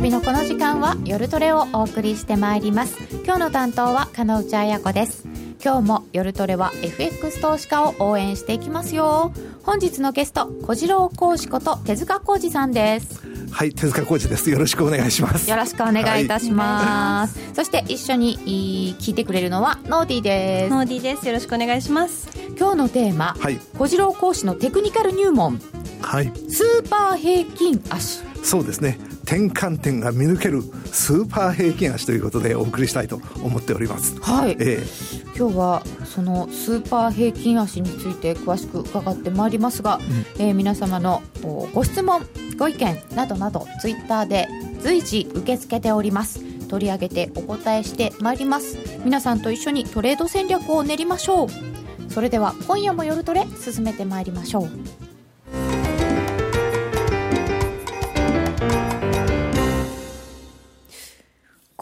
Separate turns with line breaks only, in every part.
曜日のこの時間は夜トレをお送りしてまいります。今日の担当は金内彩子です。今日も夜トレは FX 投資家を応援していきますよ。本日のゲスト小次郎講師こと手塚浩二さんです。
はい手塚浩二です。よろしくお願いします。
よろしくお願いいたします、はい、そして一緒に聞いてくれるのはノーディーです。
ノーディーです。よろしくお願いします。
今日のテーマ、はい、小次郎講師のテクニカル入門。はい、スーパー平均足。
そうですね転換点が見抜けるスーパー平均足ということでお送りしたいと思っております。
はい、えー、今日はそのスーパー平均足について詳しく伺ってまいりますが、うん、えー、皆様のご質問ご意見などなどツイッターで随時受け付けております。取り上げてお答えしてまいります。皆さんと一緒にトレード戦略を練りましょう。それでは今夜も夜トレ進めてまいりましょう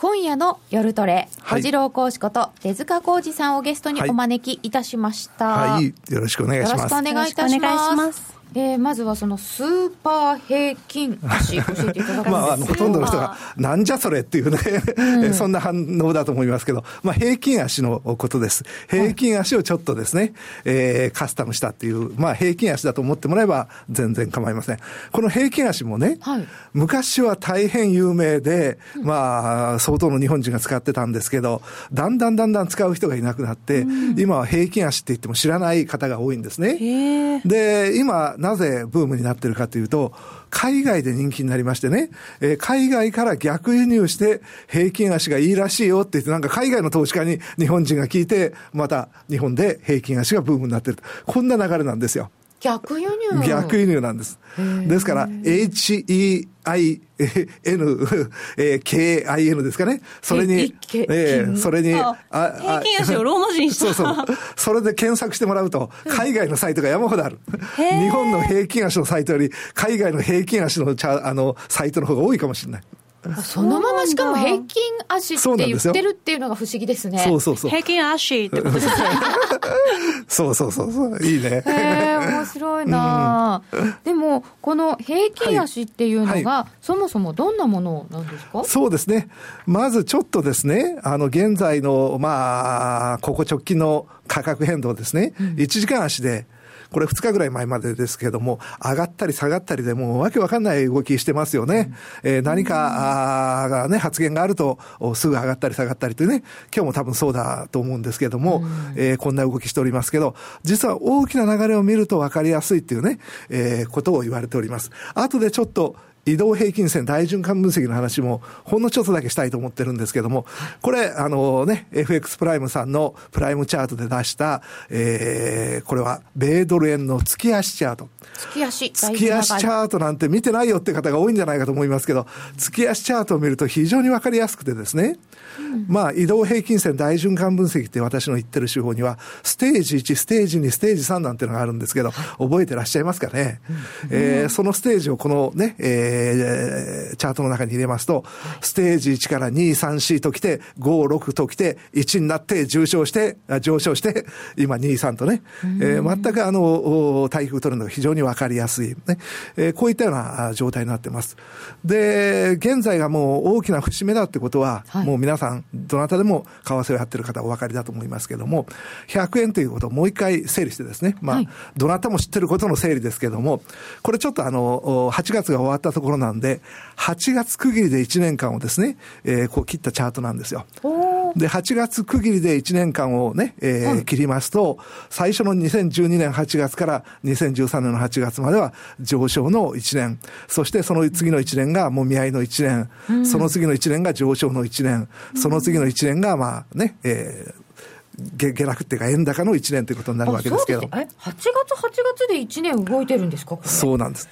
今夜の夜トレ、小次郎講師こと手塚浩二さんをゲストにお招きいたしました。
はい、はい、よろしくお願いします。よろしく
お願いいたします。えー、まずはそのスーパー平均足、教えていただけまあ、あの
ほとんどの人が、なんじゃそれっていうね、うん、そんな反応だと思いますけど、まあ、平均足のことです。平均足をちょっとですね、はい、えー、カスタムしたっていう、まあ、平均足だと思ってもらえば全然構いません。この平均足もね、はい、昔は大変有名で、まあ、相当の日本人が使ってたんですけど、だんだんだんだん使う人がいなくなって、うん、今は平均足って言っても知らない方が多いんですね。で、今、なぜブームになってるかというと、海外で人気になりましてね、えー、海外から逆輸入して平均足がいいらしいよって言って、なんか海外の投資家に日本人が聞いて、また日本で平均足がブームになってる。こんな流れなんですよ。
逆輸入
逆輸入なんです。ですから、HEIN、え KIN ですかね。それに、
えー、それに、あ平均足をローマ字にした
そうそう。それで検索してもらうと、海外のサイトが山ほどある。日本の平均足のサイトより、海外の平均足のあのサイトの方が多いかもしれない。
そのまましかも平均足って言ってるっていうのが不思議ですね。
そうそうそう。
平均足ってことですね。
そうそうそうそう。いいね。
へえ、面白いな、うん、でも、この平均足っていうのが、はいはい、そもそもどんなものなんですか？
そうですね。まずちょっとですね、あの、現在の、まあ、ここ直近の価格変動ですね。うん、1時間足で、これ2日ぐらい前までですけれども、上がったり下がったりでもうわけわかんない動きしてますよね。うん、えー、何か、あがね、発言があると、すぐ上がったり下がったりというね、今日も多分そうだと思うんですけれども、うん、えー、こんな動きしておりますけど、実は大きな流れを見ると分かりやすいっていうね、えー、ことを言われております。後でちょっと、移動平均線大循環分析の話もほんのちょっとだけしたいと思ってるんですけども、これ、あのね、FX プライムさんのプライムチャートで出した、えー、これは米ドル円の月足チャート。
月足
月足チャートなんて見てないよって方が多いんじゃないかと思いますけど、月足チャートを見ると非常にわかりやすくてですね、まあ、移動平均線大循環分析って私の言ってる手法には、ステージ1、ステージ2、ステージ3なんていうのがあるんですけど、覚えてらっしゃいますかね？えー、そのステージをこのね、えー、チャートの中に入れますと、ステージ1から2、3、4と来て、5、6と来て、1になって上昇して、上昇して、今2、3とね、えー、全くあの、対局取るのが非常にわかりやすい、ね、えー、こういったような状態になってます。で、現在がもう大きな節目だってことは、はい、もう皆さん、どなたでも為替をやってる方はお分かりだと思いますけれども、100円ということをもう一回整理してですね、まあ、はい、どなたも知ってることの整理ですけれども、これちょっとあの、8月が終わったところなんで、8月区切りで1年間をですね、えー、こう切ったチャートなんですよ。で、8月区切りで1年間をね、えー、切りますと、最初の2012年8月から2013年の8月までは上昇の1年、そしてその次の1年がもみ合いの1年、うん、その次の1年が上昇の1年、その次の1年がまあね、えー下下落っていうか円高の1年ということになるわけですけど。
え、8月8月で1年動いてるんですか
そうなんです。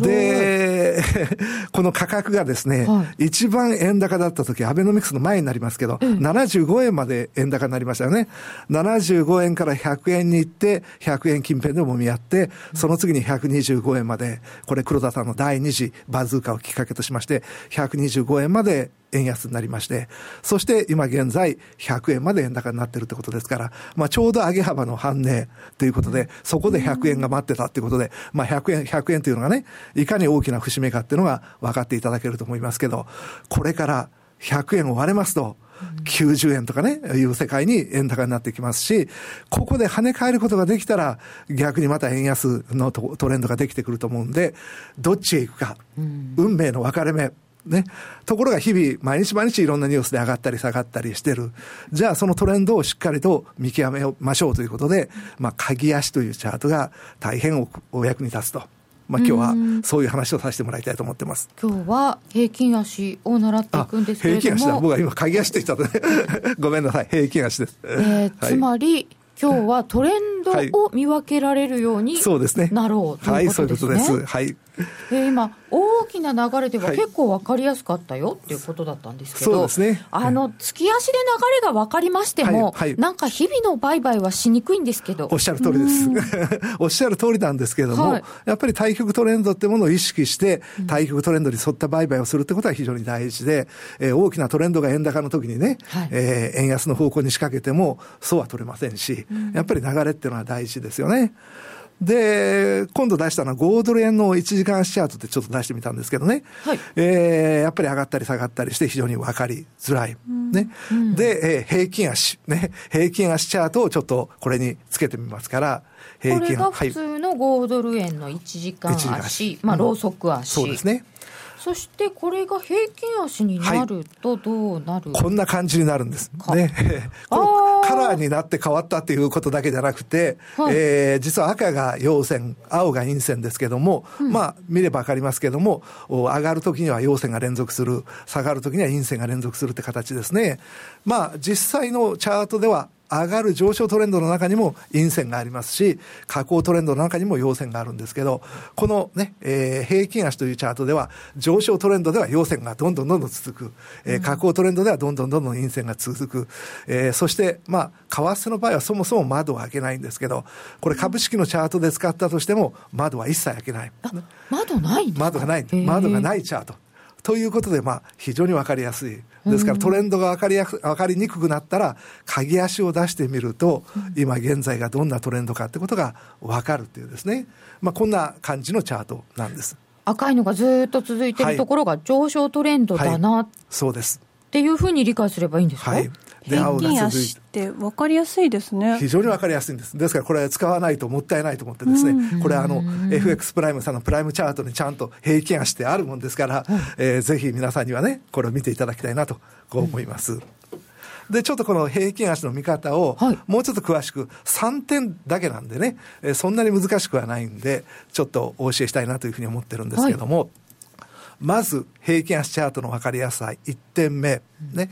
で、この価格がですね、はい、一番円高だった時、アベノミクスの前になりますけど、うん、75円まで円高になりましたよね。75円から100円に行って、100円近辺でもみ合って、その次に125円まで、これ黒田さんの第2次バズーカをきっかけとしまして、125円まで円安になりまして、そして今現在100円まで円高になってるってことですから、まあちょうど上げ幅の反値ということで、そこで100円が待ってたっていうことで、まあ100円、100円というのがね、いかに大きな節目かっていうのが分かっていただけると思いますけど、これから100円を割れますと、90円とかね、いう世界に円高になってきますし、ここで跳ね返ることができたら、逆にまた円安のトレンドができてくると思うんで、どっちへ行くか、運命の分かれ目。ね。ところが日々、毎日毎日いろんなニュースで上がったり下がったりしてる。じゃあそのトレンドをしっかりと見極めましょうということで、まあ、鍵足というチャートが大変お役に立つと。まあ、今日はそういう話をさせてもらいたいと思ってます。
今日は平均足を習っていくんですけれども。
平均足だ。僕は今、鍵足って言ったとね。ごめんなさい。平均足です。
えー、つまり、今日はトレンドを見分けられるようになろうということですね。はい、そういうことです。はい。えー、今、大きな流れでは結構分かりやすかったよっていうことだったんですけど、
そうですね、
あの月足で流れが分かりましても、はいはい、なんか日々の売買はしにくいんですけど。
おっしゃる通りです。おっしゃる通りなんですけれども、はい、やっぱり対局トレンドってものを意識して、対局トレンドに沿った売買をするってことは非常に大事で、えー、大きなトレンドが円高の時にね、はい、えー、円安の方向に仕掛けても、そうは取れませんし、やっぱり流れっていうのは大事ですよね。で、今度出したのは5ドル円の1時間足チャートってちょっと出してみたんですけどね。はい、えー、やっぱり上がったり下がったりして非常に分かりづらい。ね。うん、で、えー、平均足、ね。平均足チャートをちょっとこれにつけてみますから、
平均これが普通の5ドル円の1時間足、はい、まあ、ローソク足、
そうですね。
そしてこれが平均足になるとどうなる、
はい、こんな感じになるんです。ね。カラーになって変わったっていうことだけじゃなくて、はい、えー、実は赤が陽線、青が陰線ですけども、うん、まあ見ればわかりますけども、上がるときには陽線が連続する、下がるときには陰線が連続するって形ですね。まあ実際のチャートでは上がる上昇トレンドの中にも陰線がありますし、下降トレンドの中にも陽線があるんですけど、このね、えー、平均足というチャートでは、上昇トレンドでは陽線がどんどんどんどん続く、えー、下降トレンドではどんどんどんどん陰線が続く、えー、そして、まあ、為替の場合はそもそも窓を開けないんですけど、これ株式のチャートで使ったとしても、窓は一切開けない。
窓ない
窓がない。窓がないチャート。ということで、まあ、非常に分かりやすい。ですからトレンドが分かりや分かりにくくなったら、鍵足を出してみると、今現在がどんなトレンドかってことが分かるっていうですね、まあ、こんな感じのチャートなんです。
赤いのがずっと続いてるところが上昇トレンドだな、はい。はい、
そうです。
っていうふうに理解すればいいんですか、はい。
で平均足って分かりやすいですね。
非常に分かりやすいんです。ですからこれ使わないともったいないと思ってですね、これあの FX プライムさんのプライムチャートにちゃんと平均足ってあるもんですから、うん、えー、ぜひ皆さんにはねこれを見ていただきたいなとこう思います、うんで、ちょっとこの平均足の見方を、もうちょっと詳しく、3点だけなんでね、えそんなに難しくはないんで、ちょっとお教えしたいなというふうに思ってるんですけども、はいまず平均足チャートの分かりやすさ1点目、ね。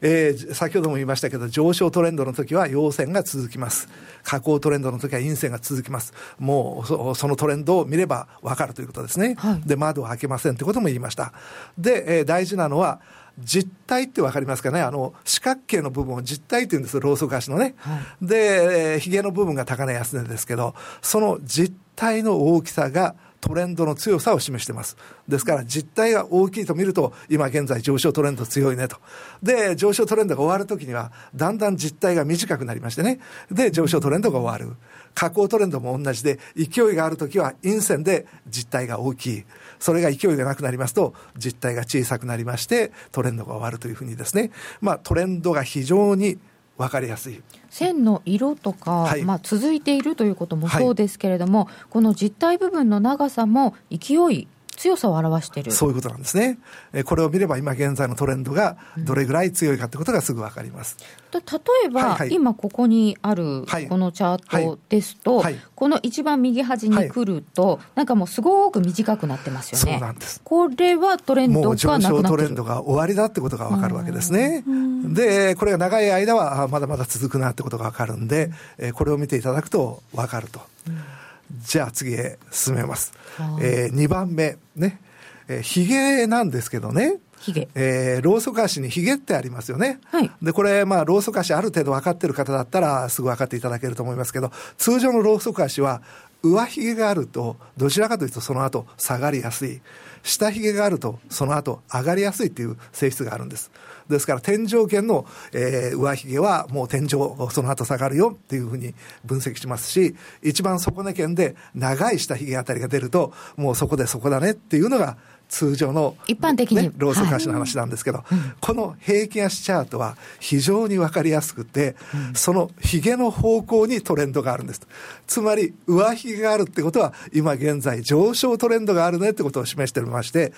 えー、先ほども言いましたけど上昇トレンドの時は陽線が続きます。下降トレンドの時は陰線が続きます。もうそそのトレンドを見れば分かるということですね、はい、で窓を開けませんということも言いました。で、えー、大事なのは実体って分かりますかね。あの四角形の部分を実体っていうんです。ローソク足のね、はい、で、えー、ヒゲの部分が高値安値ですけどその実体の大きさがトレンドの強さを示しています。ですから実態が大きいと見ると、今現在上昇トレンド強いねと。で、上昇トレンドが終わるときには、だんだん実態が短くなりましてね。で、上昇トレンドが終わる。下降トレンドも同じで、勢いがあるときは陰線で実態が大きい。それが勢いがなくなりますと、実態が小さくなりまして、トレンドが終わるというふうにですね。まあ、トレンドが非常に分かりやすい。
線の色とか、はい、まあ、続いているということもそうですけれども、はい、この実体部分の長さも勢い強さを表している。
そういうことなんですね、えこれを見れば今現在のトレンドがどれぐらい強いかということがすぐ分かります、
うん、例えば、はいはい、今ここにあるこのチャートですと、はい。はい、この一番右端に来ると、なんかもうすごく短くなってますよね。
そうなんです。
これはトレンドが
もう上昇トレンドが終わりだってことが分かるわけですね。でこれが長い間はまだまだ続くなってことが分かるんで、えこれを見ていただくと分かると、うんじゃあ次へ進めます。えー、2番目、ね。えー、ヒゲなんですけどね。
ヒゲ。
えー、ローソク足にヒゲってありますよね。
はい。
で、これ、まあ、ローソク足ある程度分かってる方だったら、すぐ分かっていただけると思いますけど、通常のローソク足は、上髭があると、どちらかというとその後下がりやすい。下髭があると、その後上がりやすいっていう性質があるんです。ですから、天井圏の、えー、上髭はもう天井、その後下がるよっていうふうに分析しますし、一番底根圏で長い下髭あたりが出ると、もうそこでそこだねっていうのが、通常の、
一般的に、
ね、ローソク足の話なんですけど、はい、この平均足チャートは非常に分かりやすくて、うん、その髭の方向にトレンドがあるんです。つまり、上髭があるってことは、今現在上昇トレンドがあるねってことを示しておりまして、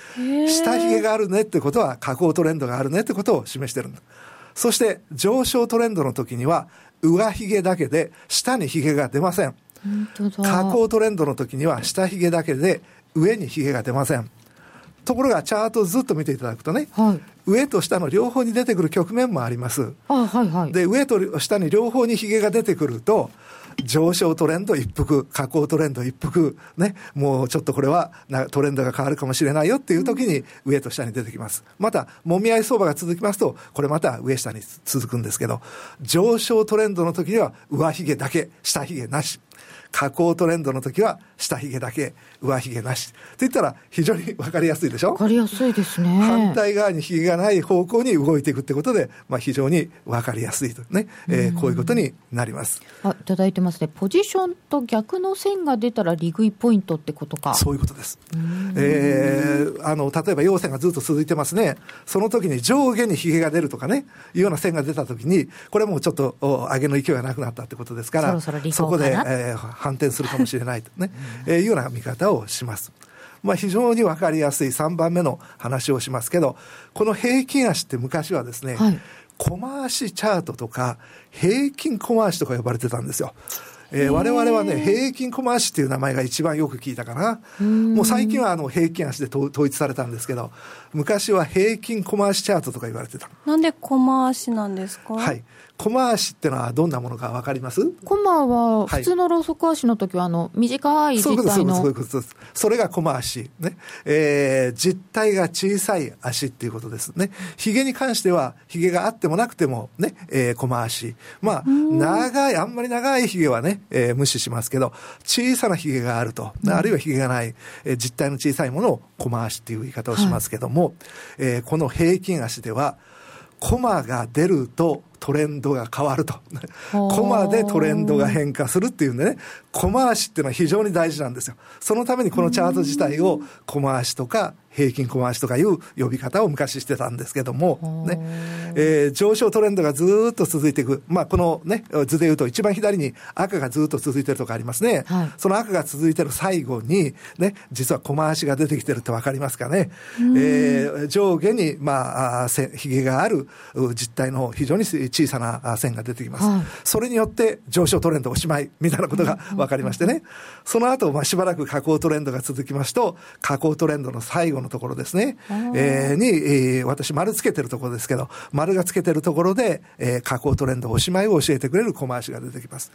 下髭があるねってことは下降トレンドがあるねってことを示してるんです。そして、上昇トレンドの時には、上髭だけで下に髭が出ません。下降トレンドの時には下髭だけで上に髭が出ません。ところがチャートをずっと見ていただくとね、はい、上と下の両方に出てくる局面もあります。
あはいはい、
で、上と下に両方にヒゲが出てくると、上昇トレンド一服、下降トレンド一服、ね、もうちょっとこれはトレンドが変わるかもしれないよっていう時に上と下に出てきます。また、もみ合い相場が続きますと、これまた上下に続くんですけど、上昇トレンドの時には上髭だけ、下髭なし。下降トレンドの時は下髭だけ上髭なし。って言ったら非常に分かりやすいでしょ？
分かりやすいですね。
反対側に髭がない方向に動いていくってことで、まあ、非常に分かりやすいと。ね、えー、こういうことになります。
あいただいてますね。ポジションと逆の線が出たら利食いポイントってことか。
そういうことです。えー、あの例えば陽線がずっと続いてますね。その時に上下に髭が出るとかね。いうような線が出た時にこれもうちょっと上げの勢いがなくなったってことですから
そ
こで、えー、反転するかもしれないとね、えー、いうような見方をします。まあ、非常に分かりやすい3番目の話をしますけど、この平均足って昔はですね、はい、小回しチャートとか、平均小回しとか呼ばれてたんですよ。えー、我々はね、平均小回しっていう名前が一番よく聞いたかな。もう最近はあの平均足で統一されたんですけど、昔は平均小回しチャートとか言われてた。
なんで小回しなんですか？
はい。コマ足ってのはどんなものか分かります？
コマは、普通のローソク足の時は、あの、短い実体の。
そういうことです。それがコマ足。ね。えー、実体が小さい足っていうことですね。髭に関しては、髭があってもなくても、ね、えー、コマ足。まあ、長い、あんまり長い髭はね、えー、無視しますけど、小さな髭があると、あるいは髭がない、えー、実体の小さいものをコマ足っていう言い方をしますけども、はい、えー、この平均足では、コマが出るとトレンドが変わると。コマでトレンドが変化するっていうんでね、コマ足っていうのは非常に大事なんですよ。そのためにこのチャート自体をコマ足とか平均小回しとかいう呼び方を昔してたんですけども、ね、えー、上昇トレンドがずっと続いていく。まあ、このね、図で言うと一番左に赤がずっと続いてるとかありますね。はい、その赤が続いてる最後に、ね、実は小回しが出てきてるってわかりますかね。えー、上下に、まあ、ひげがある実体の非常に小さな線が出てきます。はい、それによって上昇トレンドおしまいみたいなことがわかりましてね。その後、まあ、しばらく下降トレンドが続きますと、下降トレンドの最後のところですね、えー、に、えー、私丸つけてるところですけど、丸がつけてるところで、えー、下降トレンドおしまいを教えてくれるコマーシが出てきます。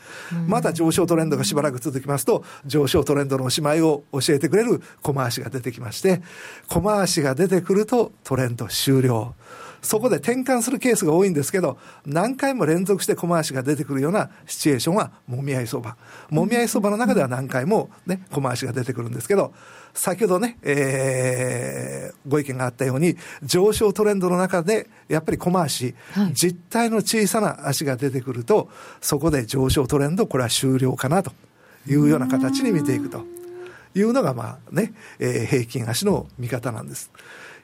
また上昇トレンドがしばらく続きますと、上昇トレンドのおしまいを教えてくれるコマーシが出てきまして、コマーシが出てくるとトレンド終了。そこで転換するケースが多いんですけど、何回も連続して小回しが出てくるようなシチュエーションは、もみ合い相場。もみ合い相場の中では何回もね、小回しが出てくるんですけど、先ほどね、えー、ご意見があったように、上昇トレンドの中で、やっぱり小回し、はい、実体の小さな足が出てくると、そこで上昇トレンド、これは終了かなというような形に見ていくというのが、まあね、えー、平均足の見方なんです。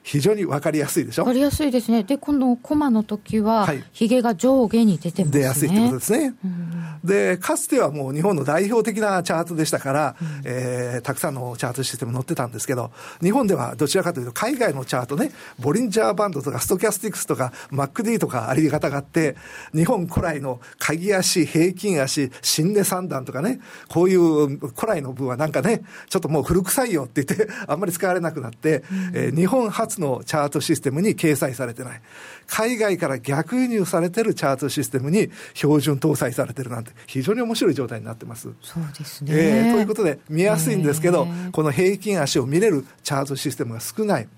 非常に分かりやすいでしょ？
分かりやすいですね。で、今度、コマの時は、ひげが上下に出てますね。
出やすいってことですね。うん、で、かつてはもう日本の代表的なチャートでしたから、うん、えー、たくさんのチャートシステム載ってたんですけど、日本ではどちらかというと、海外のチャートね、ボリンジャーバンドとか、ストキャスティクスとか、マックディとかあり方があって、日本古来の鍵足、平均足、新値三段とかね、こういう古来の分はなんかね、ちょっともう古臭いよって言って、あんまり使われなくなって、うん、えー、日本初のチャートシステムに掲載されてない。海外から逆輸入されてるチャートシステムに標準搭載されてるなんて、非常に面白い状態になってます。
そうですね。
えー、ということで、見やすいんですけど、この平均足を見れるチャートシステムが少ない。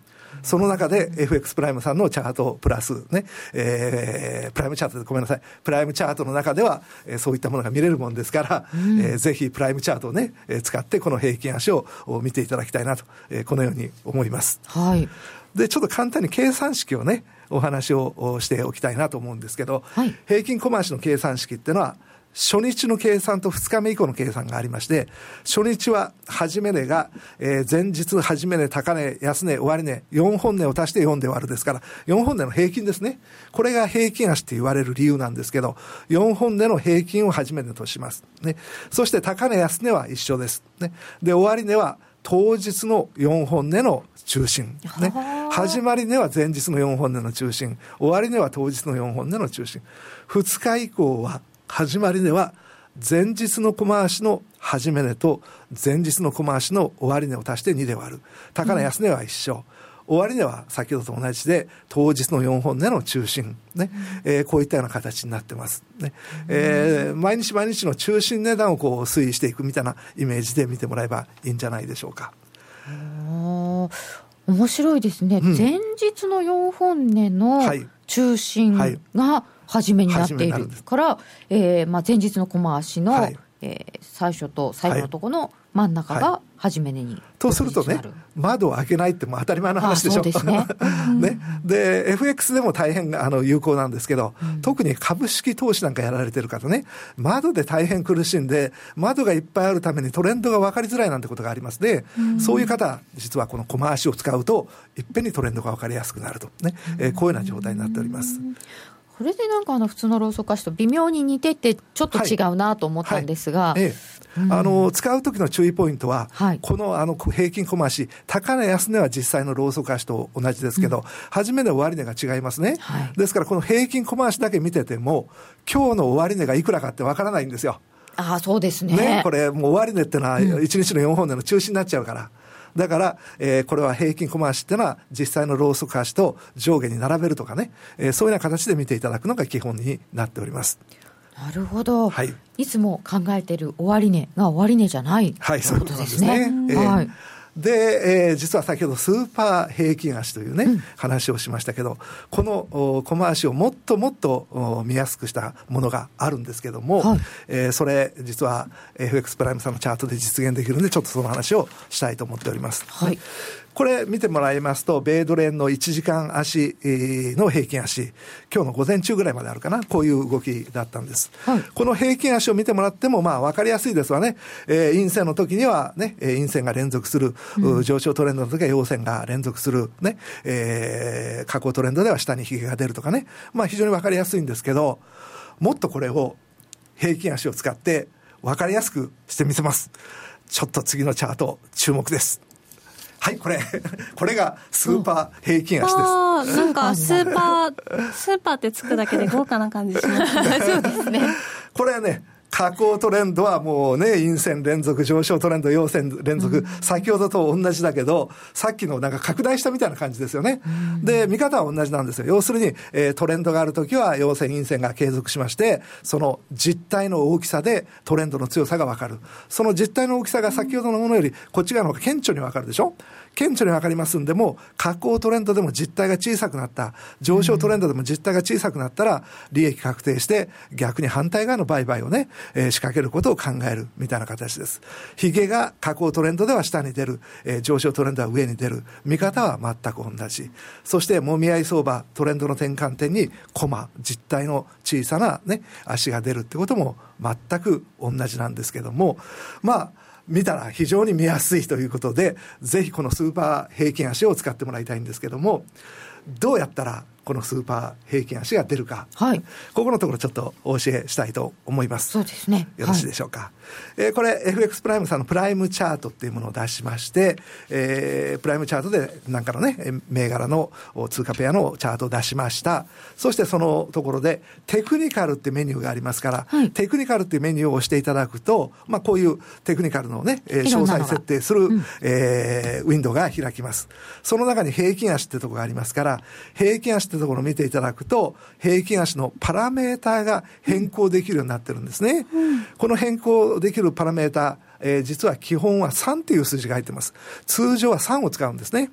その中で FX プライムさんのチャートプラスね、えー、プライムチャートでごめんなさい、プライムチャートの中では、えー、そういったものが見れるもんですから、うん、えー、ぜひプライムチャートをね、えー、使ってこの平均足を見ていただきたいなと、えー、このように思います。
はい。
で、ちょっと簡単に計算式をね、お話をしておきたいなと思うんですけど、はい、平均小回しの計算式っていうのは、初日の計算と2日目以降の計算がありまして、初日は始め値が、えー、前日始め値、高値、安値、終値、4本値を足して4で割るですから、4本値の平均ですね。これが平均足って言われる理由なんですけど、4本値の平均を始め値とします。ね。そして高値、安値は一緒です。ね。で、終値は当日の4本値の中心。ね。始まり値は前日の4本値の中心。終わり値は当日の4本値の中心。2日以降は始まりでは前日の小回しの始め値と前日の小回しの終値を足して2で割る高値安値は一緒、うん、終値は先ほどと同じで当日の4本値の中心ね、うん、えー、こういったような形になってます。ね、うん、えー、毎日毎日の中心値段をこう推移していくみたいなイメージで見てもらえばいいんじゃないでしょうか。
面白いですね、前日の4本値の中心が、初めになっているから、えーまあ、前日の小回しの、はい、えー、最初と最後のところの真ん中が初めに、はい、
とするとね、窓を開けないっても当たり前の話でしょ。
ですね。
ね。で、FX でも大変あの有効なんですけど、うん、特に株式投資なんかやられてる方ね、窓で大変苦しんで、窓がいっぱいあるためにトレンドが分かりづらいなんてことがあります。ね。うん、そういう方、実はこの小回しを使うと、いっぺんにトレンドが分かりやすくなると。ね、えー、こういうような状態になっております。
これでなんかあの普通のローソク足と微妙に似てて、ちょっと違うなと思ったんですが。はい。はいえ
え。うん、あの使う時の注意ポイントは、はい、このあの平均小回し、高値、安値は実際のローソク足と同じですけど、うん、初めの終値が違いますね、はい、ですからこの平均小回しだけ見てても、今日の終値がいくらかってわからないんですよ。
ああ、そうですね。
ね、これ、もう終値ってのは、1日の4本値の中心になっちゃうから。だから、えー、これは平均小回しっていうのは、実際のローソク足と上下に並べるとかね、えー、そういうような形で見ていただくのが基本になっております。
なるほど。はい。いつも考えている終値が終値じゃない、はい、そういうことですね。
はい。で、えー、実は先ほどスーパー平均足というね、うん、話をしましたけど、この小回しをもっともっと見やすくしたものがあるんですけども、はい、えー、それ、実は FX プライムさんのチャートで実現できるんで、ちょっとその話をしたいと思っております。はい、これ見てもらいますと、米ドル円の1時間足の平均足、今日の午前中ぐらいまであるかな、こういう動きだったんです。はい、この平均足を見てもらっても、まあ分かりやすいですわね。えー、陰線の時にはね、陰線が連続する、うん、上昇トレンドの時は陽線が連続する、ね、えー、下降トレンドでは下に髭が出るとかね、まあ非常に分かりやすいんですけど、もっとこれを平均足を使って分かりやすくしてみせます。ちょっと次のチャート注目です。はい、これ、これがスーパー平均足です。あ
なんかスーパー、スーパーってつくだけで豪華な感じしますね。
そうですね。
これはね、下降トレンドはもうね、陰線連続、上昇トレンド、陽線連続、うん、先ほどと同じだけど、さっきのなんか拡大したみたいな感じですよね。うん、で、見方は同じなんですよ。要するに、えー、トレンドがあるときは陽線、陰線が継続しまして、その実態の大きさでトレンドの強さがわかる。その実態の大きさが先ほどのものより、こっち側の方が顕著にわかるでしょ？顕著にわかりますんでも、下降トレンドでも実態が小さくなった、上昇トレンドでも実態が小さくなったら、利益確定して、逆に反対側の売買をね、えー、仕掛けることを考えるみたいな形です。ヒゲが下降トレンドでは下に出る、えー、上昇トレンドは上に出る。見方は全く同じ。そして、もみ合い相場、トレンドの転換点に、コマ、実態の小さなね、足が出るってことも全く同じなんですけども、まあ、見たら非常に見やすいということで、ぜひこのスーパー平均足を使ってもらいたいんですけども、どうやったらこのスーパー平均足が出るか、はい、ここのところちょっとお教えしたいと思います。
そうですね。
よろしいでしょうか。はい、えー、これ FX プライムさんのプライムチャートっていうものを出しまして、えー、プライムチャートでなんかのね、銘柄の通貨ペアのチャートを出しました。そしてそのところでテクニカルってメニューがありますから、はい、テクニカルっていうメニューを押していただくと、まあこういうテクニカルのね、えー、詳細設定する、うん、えー、ウィンドウが開きます。その中に平均足ってところがありますから、平均足ってところを見ていただくくと、平均足のパラメーターが変更できるようになってるんですね。うん、この変更できるパラメーター、えー、実は基本は3っていう数字が入ってます。通常は3を使うんですね。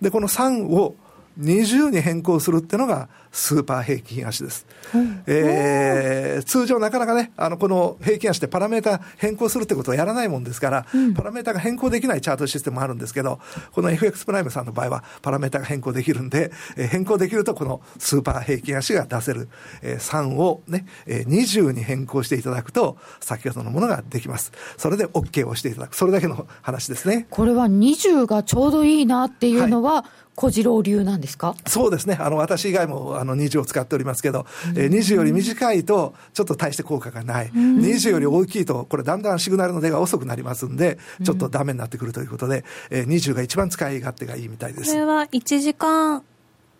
で、この3を20に変更するっていうのがスーパー平均足です。うん、えー、通常なかなかね、あの、この平均足でパラメータ変更するってことをやらないもんですから、うん、パラメータが変更できないチャートシステムもあるんですけど、この FX プライムさんの場合はパラメータが変更できるんで、えー、変更できるとこのスーパー平均足が出せる、えー、3をね、えー、20に変更していただくと、先ほどのものができます。それで OK をしていただく。それだけの話ですね。
これは20がちょうどいいなっていうのは、はい小次郎流なんですか？
そうですね。あの、私以外も、あの、20を使っておりますけど、えー、20より短いと、ちょっと大して効果がない。20より大きいと、これだんだんシグナルの出が遅くなりますんで、ちょっとダメになってくるということで、えー、20が一番使い勝手がいいみたいです。
これは1時間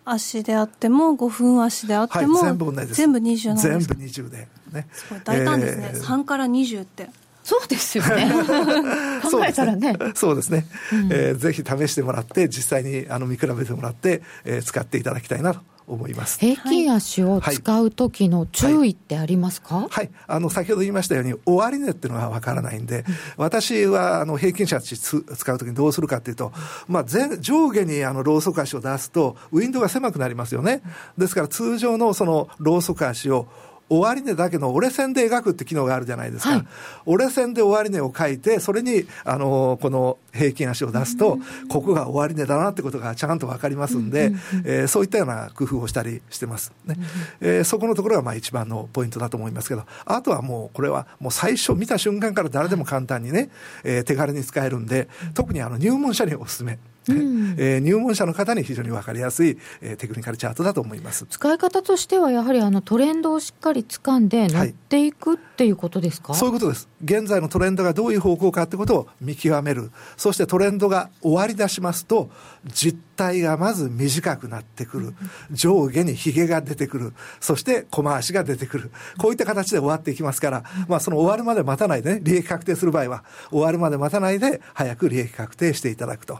足であっても、5分足であっても、はい、
全部同じです。
全部20なんです
全部20で。ね。
すごい大胆ですね。えー、3から20って。
そうですよね。考えたらね。
そうですね。すねえー、ぜひ試してもらって、実際にあの見比べてもらって、えー、使っていただきたいなと。思います。
平均足を使う時の注意ってありますか、
はい、はい。はい、あの先ほど言いましたように、終値っていうのは分からないんで、私はあの平均足使う時にどうするかっていうと、まあ、前上下にあのローソク足を出すと、ウィンドウが狭くなりますよね。ですから通常のそのローソク足を終値だけの折れ線で描くって機能があるじゃないですか。はい、折れ線で終値を書いて、それに、あの、この平均足を出すと、ここが終値だなってことがちゃんとわかりますんで、えー、そういったような工夫をしたりしてますね。えー、そこのところがまあ一番のポイントだと思いますけど、あとはもう、これはもう最初見た瞬間から誰でも簡単にね、えー、手軽に使えるんで、特にあの入門者におすすめ。うん、えー、入門者の方に非常に分かりやすい、えー、テクニカルチャートだと思います。
使い方としては、やはりあのトレンドをしっかり掴んで、乗っていく、はい、っていうことですか？
そういうことです、現在のトレンドがどういう方向かってことを見極める、そしてトレンドが終わり出しますと、実態がまず短くなってくる、上下にひげが出てくる、そして小回しが出てくる、こういった形で終わっていきますから、まあ、その終わるまで待たないでね、利益確定する場合は、終わるまで待たないで、早く利益確定していただくと。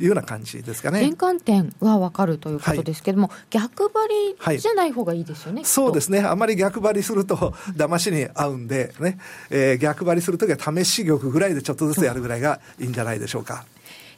いうような感じですかね。
転換点は分かるということですけれども、はい、逆張りじゃない方がいいですよね、はい、
そうですね、あまり逆張りすると、騙しに合うんでね、えー、逆張りするときは試し玉ぐらいでちょっとずつやるぐらいがいいんじゃないでしょうか。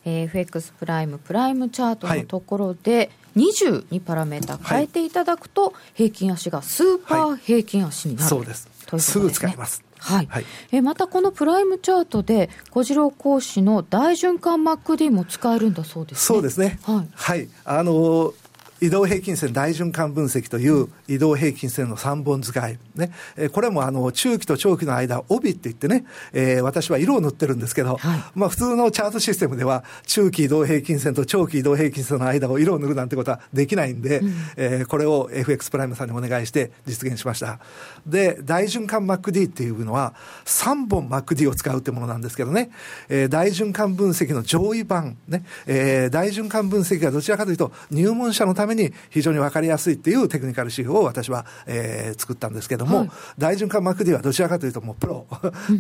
えー、FX プライム、プライムチャートのところで、はい20にパラメータ変えていただくと、平均足がスーパー平均足になる、はい、
そうです。すぐ使えます。
はい、はい、えまたこのプライムチャートで小次郎講師の大循環 MacD も使えるんだそうですね。
そうですね。はい。はい、あの移動平均線大循環分析という移動平均線の3本使い。ね。えこれもあの、中期と長期の間、帯って言ってね、えー、私は色を塗ってるんですけど、はい、まあ普通のチャートシステムでは、中期移動平均線と長期移動平均線の間を色を塗るなんてことはできないんで、うん、えー、これを FX プライムさんにお願いして実現しました。で、大循環 MacD っていうのは、3本 MacD を使うってものなんですけどね、えー、大循環分析の上位版、ね、えー、大循環分析がどちらかというと、入門者のために非常に分かりやすいっていうテクニカル指標を私は、えー、作ったんですけども、はい、大循環 MacD はどちらかというともうプロ、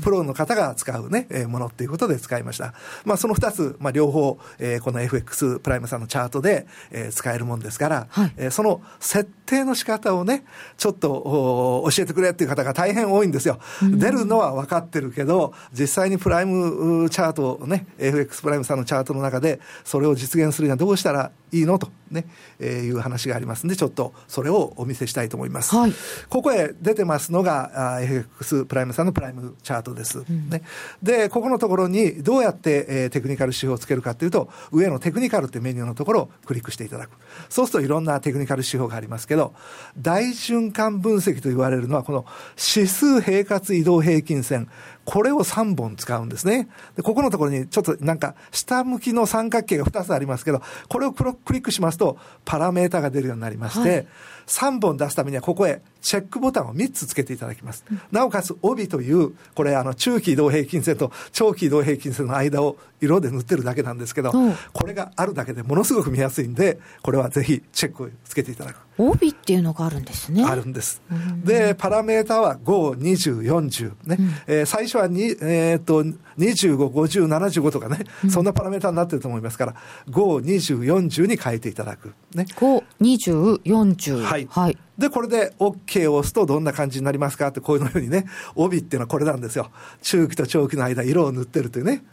プロの方が使うね、えー、ものっていうことで使いました。まあその2つ、まあ両方、えー、この FX プライムさんのチャートで、えー、使えるもんですから、はい、えー、その設定の仕方をね、ちょっと教えてくれっていう方が大変多いんですよ。出るのは分かってるけど、実際にプライムチャートね、FX プライムさんのチャートの中で、それを実現するにはどうしたらいいの？とね、えー、いう話がありますんで、ちょっとそれをお見せしたいと思います。はい、ここへ出てますのが、FX プライムさんのプライムチャートです。うん、ね、で、ここのところにどうやって、えー、テクニカル指標をつけるかというと、上のテクニカルってメニューのところをクリックしていただく。そうするといろんなテクニカル指標がありますけど、大循環分析と言われるのは、この指数平滑移動平均線。これを3本使うんですね。で、ここのところにちょっとなんか下向きの三角形が2つありますけど、これをクリックしますとパラメータが出るようになりまして、はい、3本出すためにはここへチェックボタンを3つつけていただきます。なおかつ帯という、これあの中期移動平均線と長期移動平均線の間を色で塗ってるだけなんですけど、これがあるだけでものすごく見やすいんで、これはぜひチェックをつけていただく。
帯っていうのがあるんですね。
あるんです。で、パラメータは5、20、40。ね。うん、えー、最初はに、えー、っと、25、50、75とかね、うん、そんなパラメータになってると思いますから、5、20、40に変えていただく。ね。
5、20、40。
はい。はい。で、これで OK を押すとどんな感じになりますか？って、こういうのようにね、帯っていうのはこれなんですよ。中期と長期の間、色を塗ってるというね。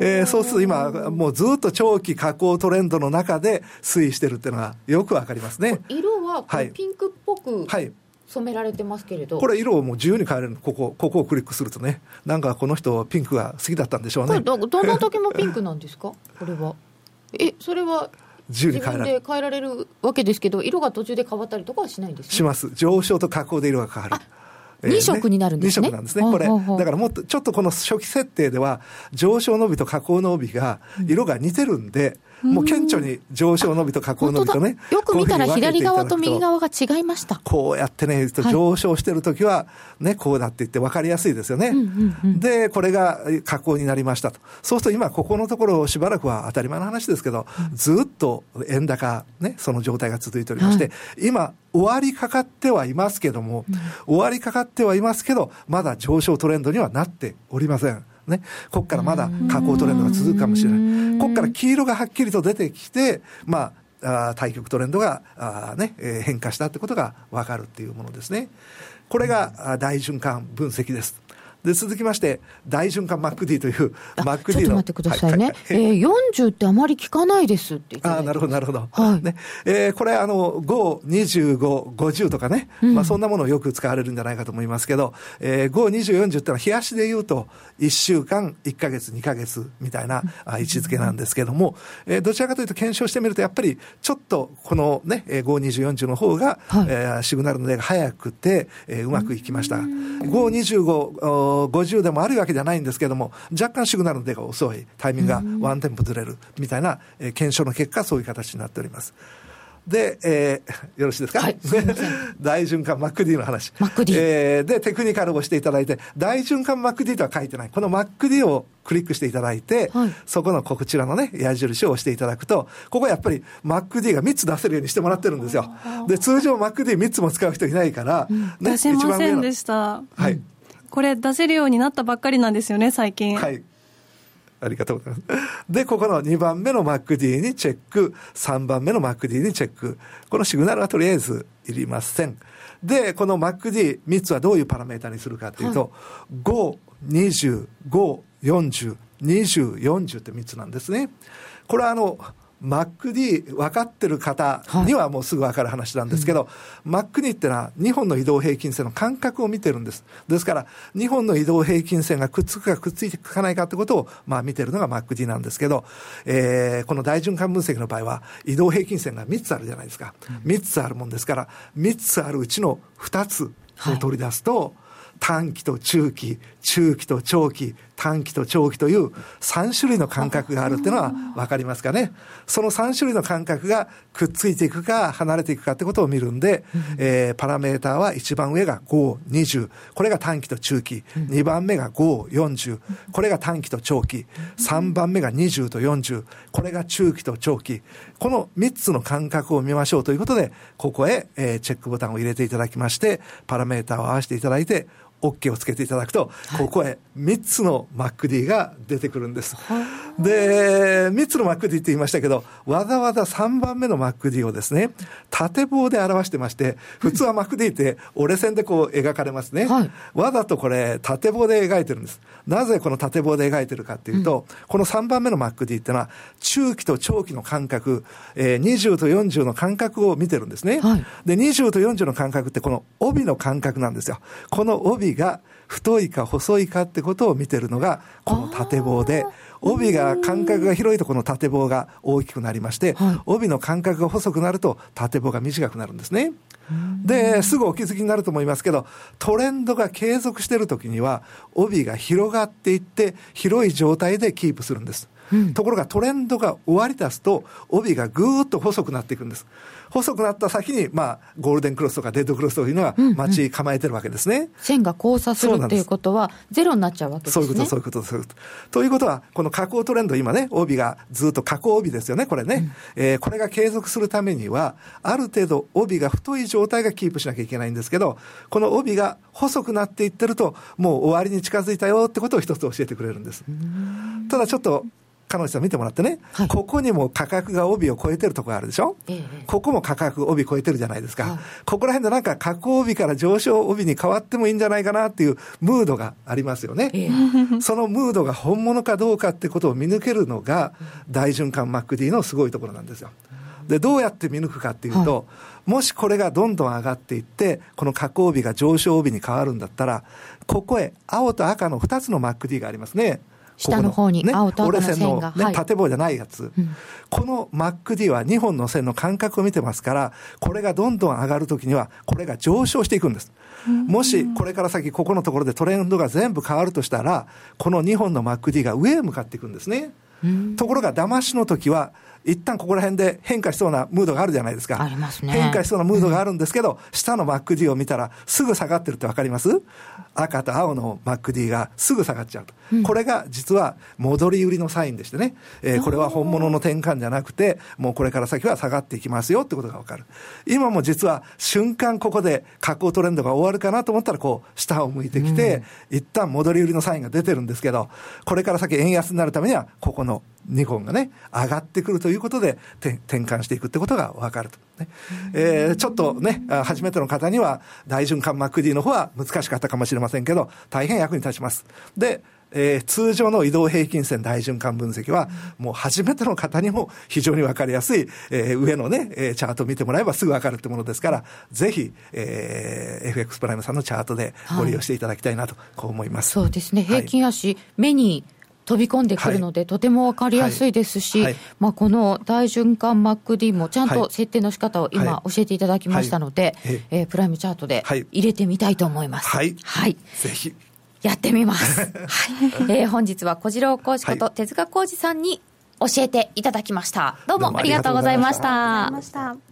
えー、そうすると今、もうずっと長期加工トレンドの中で推移してるっていうのがよくわかりますね。
色はピンクっぽく、はい、染められてますけれど。
これ色をもう自由に変えれるここここをクリックするとね。なんかこの人ピンクが好きだったんでしょうね。
どどの時もピンクなんですか？これは。えそれは自由に変えられる変えられるわけですけど色が途中で変わったりとかはしないんです、
ね、します上昇と下降で色が変わる
2色になるんですね。2色
なんですね。これ。だからもっと、ちょっとこの初期設定では、上昇の帯と下降の帯が、色が似てるんで、うんもう顕著に上昇伸びと下降伸びとね。
よく見たら左側と右側が違いました。
こうやってね、上昇してるときは、ね、こうなっていって分かりやすいですよね。で、これが下降になりましたと。そうすると今、ここのところしばらくは当たり前の話ですけど、ずっと円高、ね、その状態が続いておりまして、今、終わりかかってはいますけども、終わりかかってはいますけど、まだ上昇トレンドにはなっておりません。ね、ここからまだ下降トレンドが続くかもしれない。ここから黄色がはっきりと出てきて、まあ、対局トレンドが、ね、変化したってことが分かるっていうものですね。これが大循環分析です。で、続きまして、大循環 MacD という
MacD の。ちょっと待ってくださいね。はい、えー、40ってあまり聞かないですって
ああ、なるほど、なるほど。はい。ね、えー、これ、あの、5、25、50とかね、うん、まあそんなものをよく使われるんじゃないかと思いますけど、えー、5、20、40ってのは、冷やしで言うと、1週間、1か月、2か月みたいな位置づけなんですけども、えー、どちらかというと検証してみると、やっぱり、ちょっと、このね、5、20、40の方が、はい、えー、シグナルの出が早くて、えー、うまくいきました。5、25、50でもあるわけじゃないんですけども、若干シグナルの出が遅い、タイミングがワンテンポずれるみたいな、えー、検証の結果、そういう形になっております。で、えー、よろしいですか、はい、大循環 MacD の話。
MacD。
えー、で、テクニカルをしていただいて、大循環 MacD とは書いてない。この MacD をクリックしていただいて、はい、そこのこちらのね、矢印を押していただくと、ここやっぱり MacD が3つ出せるようにしてもらってるんですよ。で、通常 MacD3 つも使う人いないから、
うん、ね、出せませんでした。はい。これ出せるようになったばっかりなんですよね、最近。
はい。ありがとうございます。で、ここの2番目の MacD にチェック、3番目の MacD にチェック。このシグナルはとりあえずいりません。で、この MacD3 つはどういうパラメータにするかというと、はい、5、20、5、40、20、40って3つなんですね。これはあの、MacD 分かってる方にはもうすぐ分かる話なんですけど、はいうん、MacD ってのは2本の移動平均線の間隔を見てるんです。ですから、2本の移動平均線がくっつくかくっついていかないかってことを、まあ見てるのが MacD なんですけど、えー、この大循環分析の場合は、移動平均線が3つあるじゃないですか。3つあるもんですから、3つあるうちの2つを取り出すと、はい短期と中期、中期と長期、短期と長期という3種類の感覚があるっていうのは分かりますかね。その3種類の感覚がくっついていくか離れていくかってことを見るんで、えー、パラメーターは一番上が5、20。これが短期と中期。2番目が5、40。これが短期と長期。3番目が20と40。これが中期と長期。この3つの感覚を見ましょうということで、ここへ、えー、チェックボタンを入れていただきまして、パラメーターを合わせていただいて、OK をつけていただくと、ここへ3つの MacD が出てくるんです。で、3つの MacD って言いましたけど、わざわざ3番目の MacD をですね、縦棒で表してまして、普通は MacD って折れ線でこう描かれますね。はい、わざとこれ縦棒で描いてるんです。なぜこの縦棒で描いてるかっていうと、うん、この3番目の MacD っていうのは、中期と長期の間隔、えー、20と40の間隔を見てるんですね。はい、で、20と40の間隔ってこの帯の間隔なんですよ。この帯が太いか細いかってことを見てるのが、この縦棒で、帯が間隔が広いとこの縦棒が大きくなりまして、はい、帯の間隔が細くなると縦棒が短くなるんですね。で、すぐお気づきになると思いますけど、トレンドが継続しているときには、帯が広がっていって、広い状態でキープするんです。うん、ところがトレンドが終わり出すと、帯がぐーっと細くなっていくんです。細くなった先に、まあ、ゴールデンクロスとかデッドクロスというのは待ち構えてるわけですね。うんうん、
線が交差するっていうことは、ゼロになっちゃうわけですね。
そういうこと、そういうこと、そういうこと。ということは、この下降トレンド、今ね、帯がずっと下降帯ですよね、これね。うん、えー、これが継続するためには、ある程度帯が太い状態がキープしなきゃいけないんですけど、この帯が細くなっていってると、もう終わりに近づいたよってことを一つ教えてくれるんです。ただちょっと彼女さん見てもらってね、はい、ここにも価格が帯を超えてるところあるでしょ、ええ、ここも価格帯超えてるじゃないですか、はい、ここら辺でなんか下降帯から上昇帯に変わってもいいんじゃないかなっていうムードがありますよね、え、そのムードが本物かどうかってことを見抜けるのが大循環 MacD のすごいところなんですよ。でどうやって見抜くかっていうと、はい、もしこれがどんどん上がっていって、この下降帯が上昇帯に変わるんだったら、ここへ青と赤の2つの MacD がありますね。
下の方に青と赤の線が、
ね、縦棒じゃないやつ、うん、この MacD は2本の線の間隔を見てますから、これがどんどん上がるときには、これが上昇していくんです。もしこれから先、ここのところでトレンドが全部変わるとしたら、この2本の MacD が上へ向かっていくんですね。ところが、騙しの時は、一旦ここら辺で変化しそうなムードがあるじゃないですか。
ありますね。
変化しそうなムードがあるんですけど、うん、下の MacD を見たらすぐ下がってるってわかります？赤と青の MacD がすぐ下がっちゃうと。うん、これが実は戻り売りのサインでしてね、えー、これは本物の転換じゃなくて、もうこれから先は下がっていきますよってことがわかる。今も実は瞬間ここで下降トレンドが終わるかなと思ったら、こう下を向いてきて、うん、一旦戻り売りのサインが出てるんですけど、これから先円安になるためには、ここの2本がね、上がってくるということで、転換していくってことが分かると。ねえー、ちょっとね、初めての方には、大循環 MacD の方は難しかったかもしれませんけど、大変役に立ちます。で、えー、通常の移動平均線大循環分析は、もう初めての方にも非常に分かりやすい、えー、上のね、えー、チャートを見てもらえばすぐ分かるってものですから、ぜひ、えー、FX プライムさんのチャートでご利用していただきたいなと、こう思います。
そうですね。平均足、はい、目に飛び込んでくるので、とても分かりやすいですし、まあ、この大循環 MacD もちゃんと設定の仕方を今教えていただきましたので、はえプライムチャートで入れてみたいと思います。
はい。はい、ぜひ。
やってみます。はい。えー、本日は小次郎講師こと手塚浩二さんに教えていただきました。どうもありがとうございました。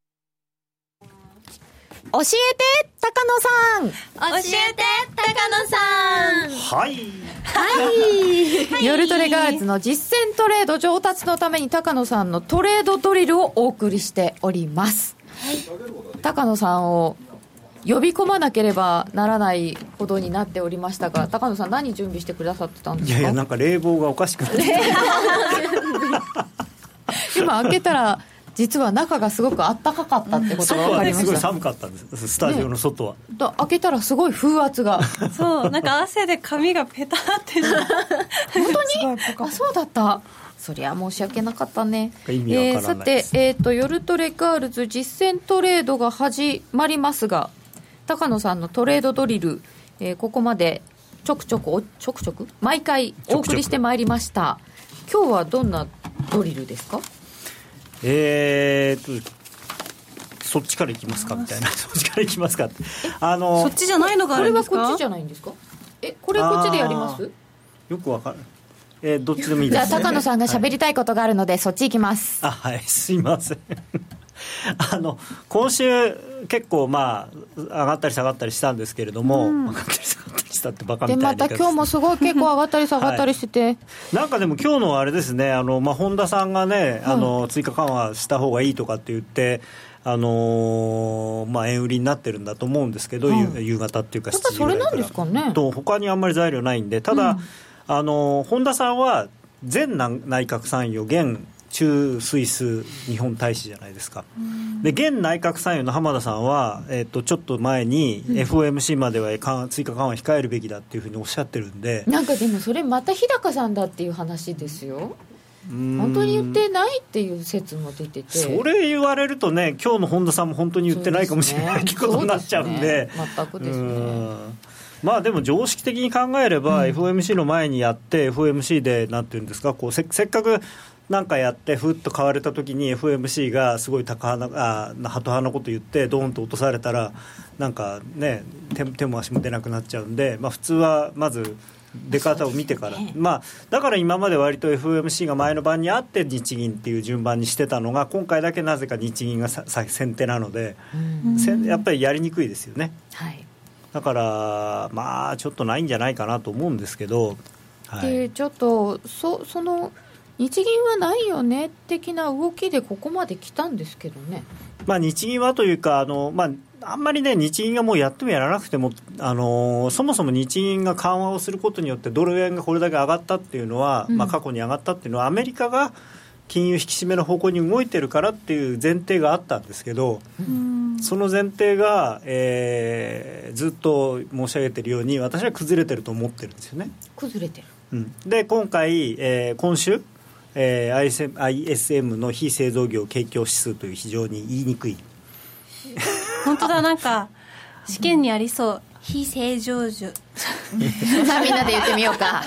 教えて高野
さん。教えて高野さ
ん。はい。
はい。夜トレガールズの実践トレード上達のために高野さんのトレードドリルをお送りしております、はい、高野さんを呼び込まなければならないほどになっておりましたが高野さん何準備してくださってたんですか？
いやいやなんか冷房がおかしくなって
今開けたら実は中がすごく暖かかったってことが分かりました、
すごい寒かったんです。スタジオの外は、
ね、開けたらすごい風圧が。
そうなんか汗で髪がペタって本
当に？あそうだった。そりゃ申し訳なかったね。
意味えー、
さて、えーと、夜トレガールズ実践トレードが始まりますが高野さんのトレードドリル、えー、ここまでちょくちょくちょくちょく？毎回お送りしてまいりました。今日はどんなドリルですか？
えーとそっちからいきますか？みたいな。そっちからいきますか？
あのそっちじゃないのがあるんです
か？これはこっちじゃないんですか？えこれこっちでやります？
よくわかるえー、どっちでもいいです、
じゃあ高野さんが喋りたいことがあるので、はい、そっち行きます。
あはいすいません。あの今週結構まあ上がったり下がったりしたんですけれども、うん、上がったり下がったりしたってバカみたいで
また今日もすごい結構上がったり下がったりしてて、はい、
なんかでも今日のあれですねあの、まあ、本田さんがね、あの追加緩和した方がいいとかって言ってあのー、まあ、円売りになってるんだと思うんですけど、うん、夕方っていうか7
時ぐらいから。それなんですかね。
と他にあんまり材料ないんでただ、うん、あの本田さんは前内閣参与現駐スイス日本大使じゃないですか、で現内閣参与の浜田さんは、えー、とちょっと前に FOMC までは追加緩和控えるべきだっていうふうにおっしゃってるんで。
なんかでもそれまた日高さんだっていう話ですよ。本当に言ってないっていう説も出てて。
それ言われるとね今日の本田さんも本当に言ってないかもしれない、ね、ことになっちゃうんで、
ね、全くですね。
まあでも常識的に考えれば、FOMC の前にやって、FOMC でなんていうんですかこうせっかくなんかやってふっと買われた時に FMC がすごい高派なあハト派なこと言ってドーンと落とされたらなんかね手手も足も出なくなっちゃうんで、まあ、普通はまず出方を見てから、ね、まあ、だから今まで割と FOMC が前の晩にあって日銀っていう順番にしてたのが今回だけなぜか日銀が先手なのでやっぱりやりにくいですよね、
はい、
だからまあちょっとないんじゃないかなと思うんですけど、
はい、でちょっとそその日銀はないよね的な動きでここまで来たんですけどね。
まあ、日銀はというかあの、まあ、あんまりね、日銀がもうやってもやらなくても、あのー、そもそも日銀が緩和をすることによって、ドル円がこれだけ上がったっていうのは、うん、まあ、過去に上がったっていうのは、アメリカが金融引き締めの方向に動いてるからっていう前提があったんですけど、うん、その前提が、えー、ずっと申し上げてるように、私は崩れてると思ってるんですよね。
崩れてる、
うん、で今回、えー、今週えー、ISM, の非製造業景況指数という非常に言いにくい。
本当だなんか試験にありそう。非正常樹
さあみんなで言ってみようか。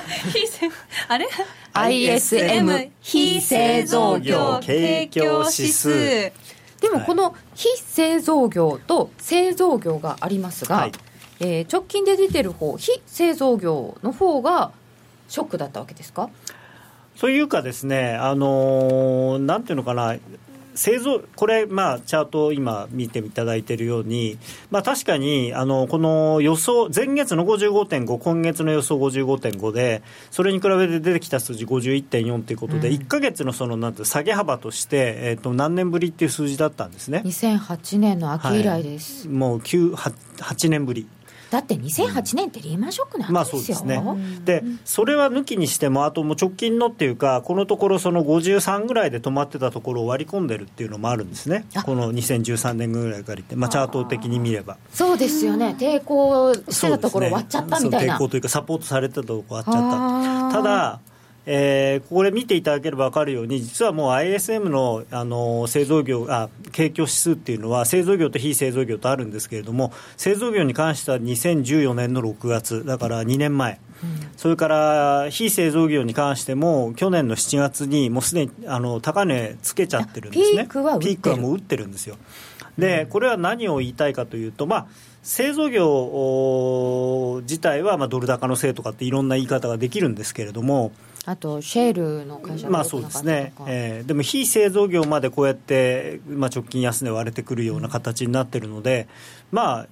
あれ
？ISM 非製造業
景況指数。
でもこの非製造業と製造業がありますが、はい、えー、直近で出てる方非製造業の方がショックだったわけですか？
というかですね、あのー、なんていうのかな、製造これ、まあ、チャートを今見ていただいているように、まあ、確かにあのこの予想、前月の55.5、今月の予想55.5で、それに比べて出てきた数字51.4ということで、うん、1か月のそのなんて下げ幅として、えー、と何年ぶりっていう数字だったんですね。
2008年の秋以来です、
はい、もう9 8, 8年ぶり。
だって2008年ってリーマンショックなんですよ、まあ、そうですね。
でそれは抜きにしてもあともう直近のっていうかこのところその53ぐらいで止まってたところを割り込んでるっていうのもあるんですね。この2013年ぐらいから言って、まあ、チャート的に見れば。
そうですよね。抵抗してたところ割っちゃったみたいな、
抵抗というかサポートされてたところ割っちゃった。ただえー、これ見ていただければ分かるように実はもう ISM のあの製造業あ景況指数っていうのは製造業と非製造業とあるんですけれども製造業に関しては2014年の6月だから2年前、うん、それから非製造業に関しても去年の7月にもうすでにあの高値つけちゃってるんですね。
ピークは
ピークはもう打ってるんですよ。でこれは何を言いたいかというとまあ製造業自体はまあドル高のせいとかっていろんな言い方ができるんですけれども
あとシェールの会社
まあそうですね、えー、でも非製造業までこうやって、まあ、直近安値割れてくるような形になってるので、まあ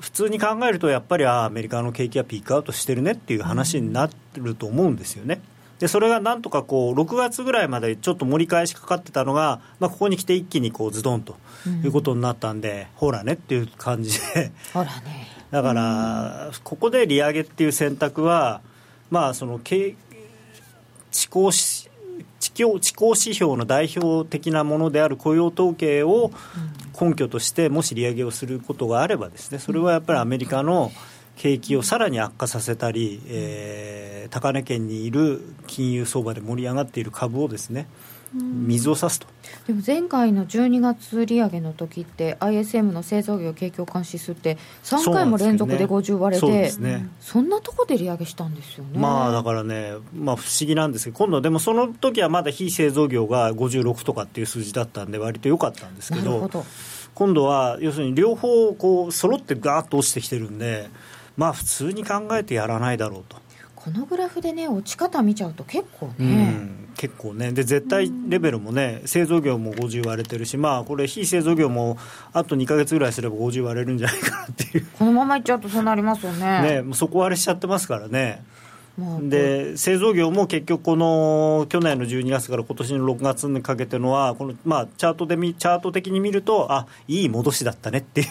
普通に考えるとやっぱりあアメリカの景気はピークアウトしてるねっていう話になると思うんですよね。でそれがなんとかこう6月ぐらいまでちょっと盛り返しかかってたのが、まあ、ここに来て一気にこうズドンということになったんで、うん、ほらねっていう感じで。
ほらね。
だから、ここで利上げっていう選択は、まあ、その景地高地高地高指標の代表的なものである雇用統計を根拠としてもし利上げをすることがあればですねそれはやっぱりアメリカの景気をさらに悪化させたり、えー、高値圏にいる金融相場で盛り上がっている株をですね水を差すと。
でも前回の12月利上げの時って ISM の製造業景況監視数って3回も連続で50割れてそ,、ね、そんなとこで利上げしたんですよね。
まあだからね、まあ、不思議なんですけど今度でもその時はまだ非製造業が56とかっていう数字だったんで割と良かったんですけど。今度は要するに両方こう揃ってガーッと落ちてきてるんでまあ普通に考えてやらないだろうと。
このグラフでね落ち方見ちゃうと結構ね、うん
結構ね。で絶対レベルもね製造業も50割れてるしまあこれ非製造業もあと2か月ぐらいすれば50割れるんじゃないかなっていう。
このままいっちゃうとそうなりますよね。
ねもう底割れしちゃってますからね。で製造業も結局、この去年の12月から今年の6月にかけてのはこの、まあ、チャートでチャート的に見るとあいい戻しだったねっていう。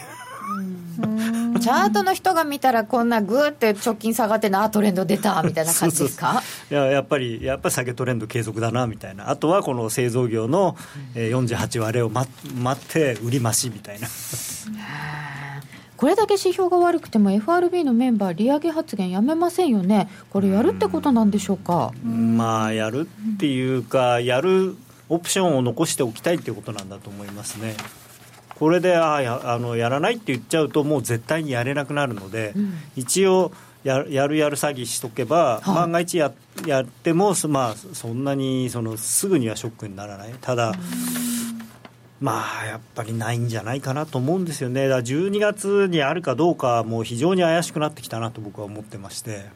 チチャートの人が見たらこんなグーって直近下がってなトレンド出たみたいな感じですか？
いややっぱりやっぱり下げトレンド継続だなみたいな。あとはこの製造業の48割れを待って売り増しみたいな。
これだけ指標が悪くても FRB のメンバー利上げ発言やめませんよね。これやるってことなんでしょうか？
まあやるっていうかやるオプションを残しておきたいっていうことなんだと思いますねこれであやあのやらないって言っちゃうともう絶対にやれなくなるので、うん、一応ややるやる詐欺しとけば、はい、万が一ややっても、まあ、そんなにそのすぐにはショックにならない。ただ、まあやっぱりないんじゃないかなと思うんですよね。だから12月にあるかどうかもう非常に怪しくなってきたなと僕は思ってまして。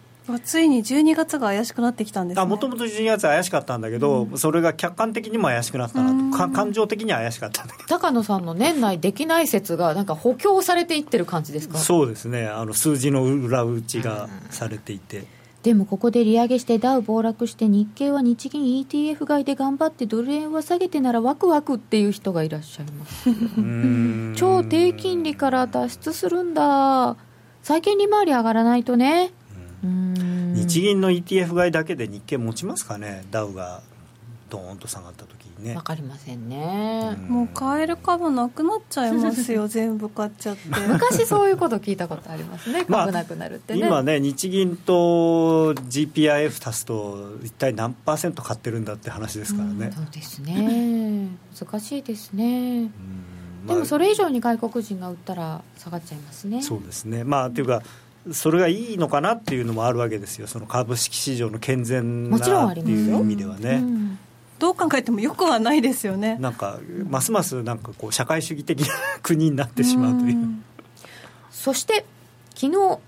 ついに12月が怪しくなってきたんです
もともと12月怪しかったんだけど、うん、それが客観的にも怪しくなったなと。感情的には怪しかったんだけど。
高野さんの年内できない説がなんか補強されていってる感じですか？
そうですね。あの数字の裏打ちがされていて、
でもここで利上げしてダウ暴落して日経は日銀 ETF 買いで頑張ってドル円は下げてならワクワクっていう人がいらっしゃいます。超低金利から脱出するんだ。債券利回り上がらないとね
日銀の ETF 買いだけで日経持ちますかね、ダウがドーンと下がった時にね。
分かりませんね、
うもう買える株なくなっちゃいますよ、全部買っちゃって。
昔そういうこと聞いたことありますね、株なくなるってね。
まあ、今ね、日銀と GPIF 足すと、一体何パーセント買ってるんだって話ですからね。
そうですね、難しいですね。でもそれ以上に外国人が売ったら下がっちゃいますね。
そうですね。まあというかそれがいいのかなっていうのもあるわけですよ、その株式市場の健全なっていう意味ではね。うん、
どう考えてもよくはないですよね。
なんかますますなんかこう社会主義的な国になってしまうという。う
そして昨日、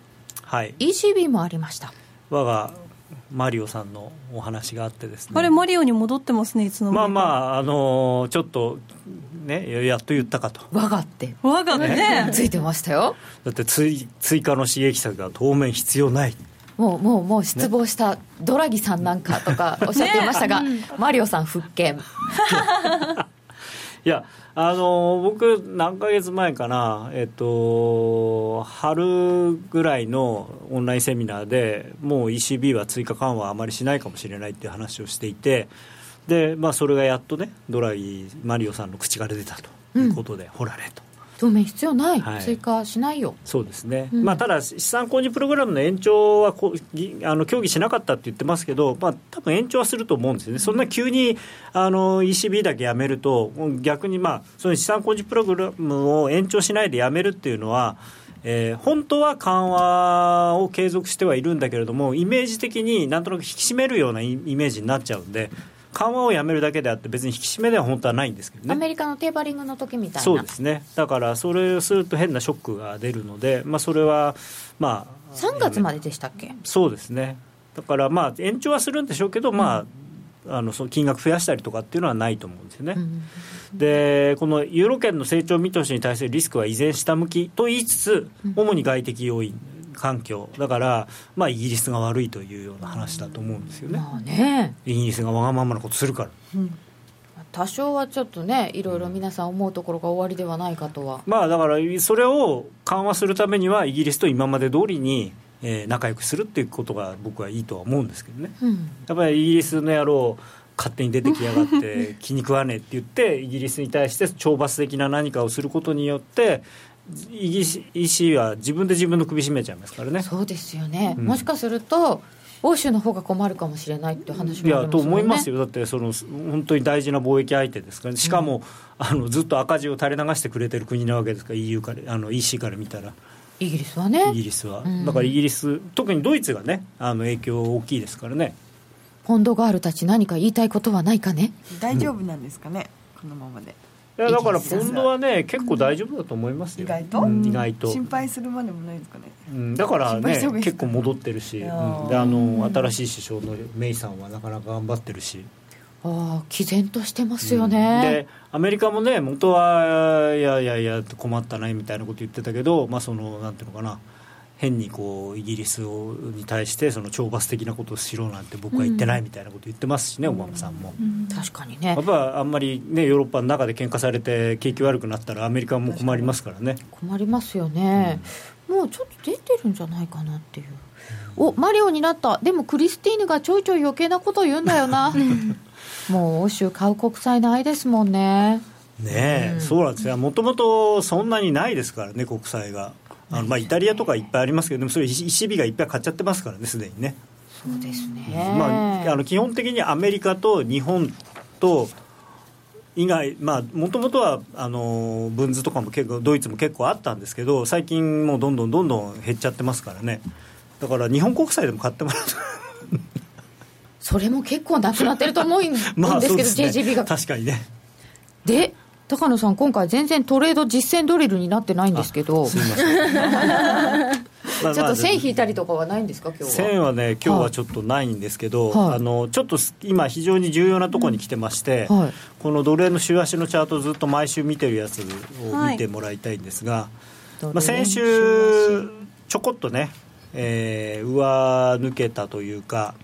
はい、ECB もありました。
我がマリオさんのお話があってですね
あれマリオに戻ってますねいつの
間にかまあまああのー、ちょっとねやっと言ったかと。
我がって。
我がね。
ついてましたよ。
だって追追加の刺激策が当面必要ない。
もうもうもう失望したドラギさんなんかとかおっしゃっていましたが、ね、マリオさん復権。
いやあの僕何ヶ月前かなえっと春ぐらいのオンラインセミナーでもう ECB は追加緩和あまりしないかもしれないっていう話をしていてで、まあ、それがやっとねドラギマリオさんの口から出たということで、うん、ほらねと。
当面必要ない、はい、追加しないよ。
そうですね、うん、まあ、ただ、資産控除プログラムの延長はこあの協議しなかったって言ってますけど、まあ多分延長はすると思うんですよね、そんな急にあの ECB だけやめると、逆に、まあ、その資産控除プログラムを延長しないでやめるっていうのは、えー、本当は緩和を継続してはいるんだけれども、イメージ的になんとなく引き締めるようなイメージになっちゃうんで。緩和をやめるだけであって別に引き締めでは本当はないんですけどね。
アメリカのテーパリングの時みたいな。
そうですね。だからそれをすると変なショックが出るので、まあ、それはま
あ3月まででしたっけ？
そうですね。だからまあ延長はするんでしょうけど、まああのその金額増やしたりとかっていうのはないと思うんですよね。うん、でこのユーロ圏の成長見通しに対するリスクは依然下向きと言いつつ、主に外的要因環境。だから、まあ、イギリスが悪いというような話だと思うんですよね,、まあね、イギリスがわがままなことするから。うん。
多少はちょっとね、いろいろ皆さん思うところが終わりではないかとは。
まあだから、それを緩和するためには、イギリスと今まで通りに、えー、仲良くするっていうことが僕はいいとは思うんですけどね、うん、やっぱりイギリスの野郎、勝手に出てきやがって、気に食わねえって言って、イギリスに対して懲罰的な何かをすることによって、EC は自分で自分の首絞めちゃいますからね。
そうですよね、うん、もしかすると欧州の方が困るかもしれないって話も、ね、い
やと思いますよ。だってその本当に大事な貿易相手ですから、ね、しかも、うん、あのずっと赤字を垂れ流してくれてる国なわけですから EU からあの EC から見たら。
イギリスはね。
イギリスは、うん、だからイギリス特にドイツがねあの影響大きいですからね。
ポンドガールたち何か言いたいことはないかね。
大丈夫なんですかね、このままで
いやだからポンドはね結構大丈夫だと思いますよ、
意外と、
うん、意外と。
心配するまでもないですかね、
うん、だからね結構戻ってるし、うん、であの新しい首相のメイさんはなかなか頑張ってるし。
ああ毅然としてますよね、
でアメリカもね元はいやいやいや困ったないみたいなこと言ってたけどまあそのなんていうのかな変にこうイギリスをに対してその懲罰的なことをしろなんて僕は言ってないみたいなこと言ってますしね、うん、オバマさんも、
うん、確かにね。や
っぱあんまりねヨーロッパの中で喧嘩されて景気悪くなったらアメリカも困りますからね。
困りますよね、うん、もうちょっと出てるんじゃないかなっていう。おマリオになった。でもクリスティーヌがちょいちょい余計なこと言うんだよな。もう欧州買う国債ないですもんね。
ねえ、うん、そうなんですよ。もともとそんなにないですからね国債があのまあイタリアとかいっぱいありますけどでもそれ ECB がいっぱい買っちゃってますからねすでにね。
そうですね、
まあ、あの基本的にアメリカと日本と以外まあもともとはあのブンズとかも結構ドイツも結構あったんですけど最近もうどんどんどんどん減っちゃってますからね。だから日本国債でも買ってもらう
それも結構なくなってると思うんですけど、まあね、JGB が。
確かにね。
で高野さん、今回、全然トレード実践ドリルになってないんですけど、すみません。ちょっと線引いたりとかはないんですか、今日は。
線はね、今日はちょっとないんですけど、はい、あのちょっと今、非常に重要なところに来てまして、はい、このドル円の週足のチャート、ずっと毎週見てるやつを見てもらいたいんですが、はい、まあ、先週、ちょこっとね、えー、上抜けたというか、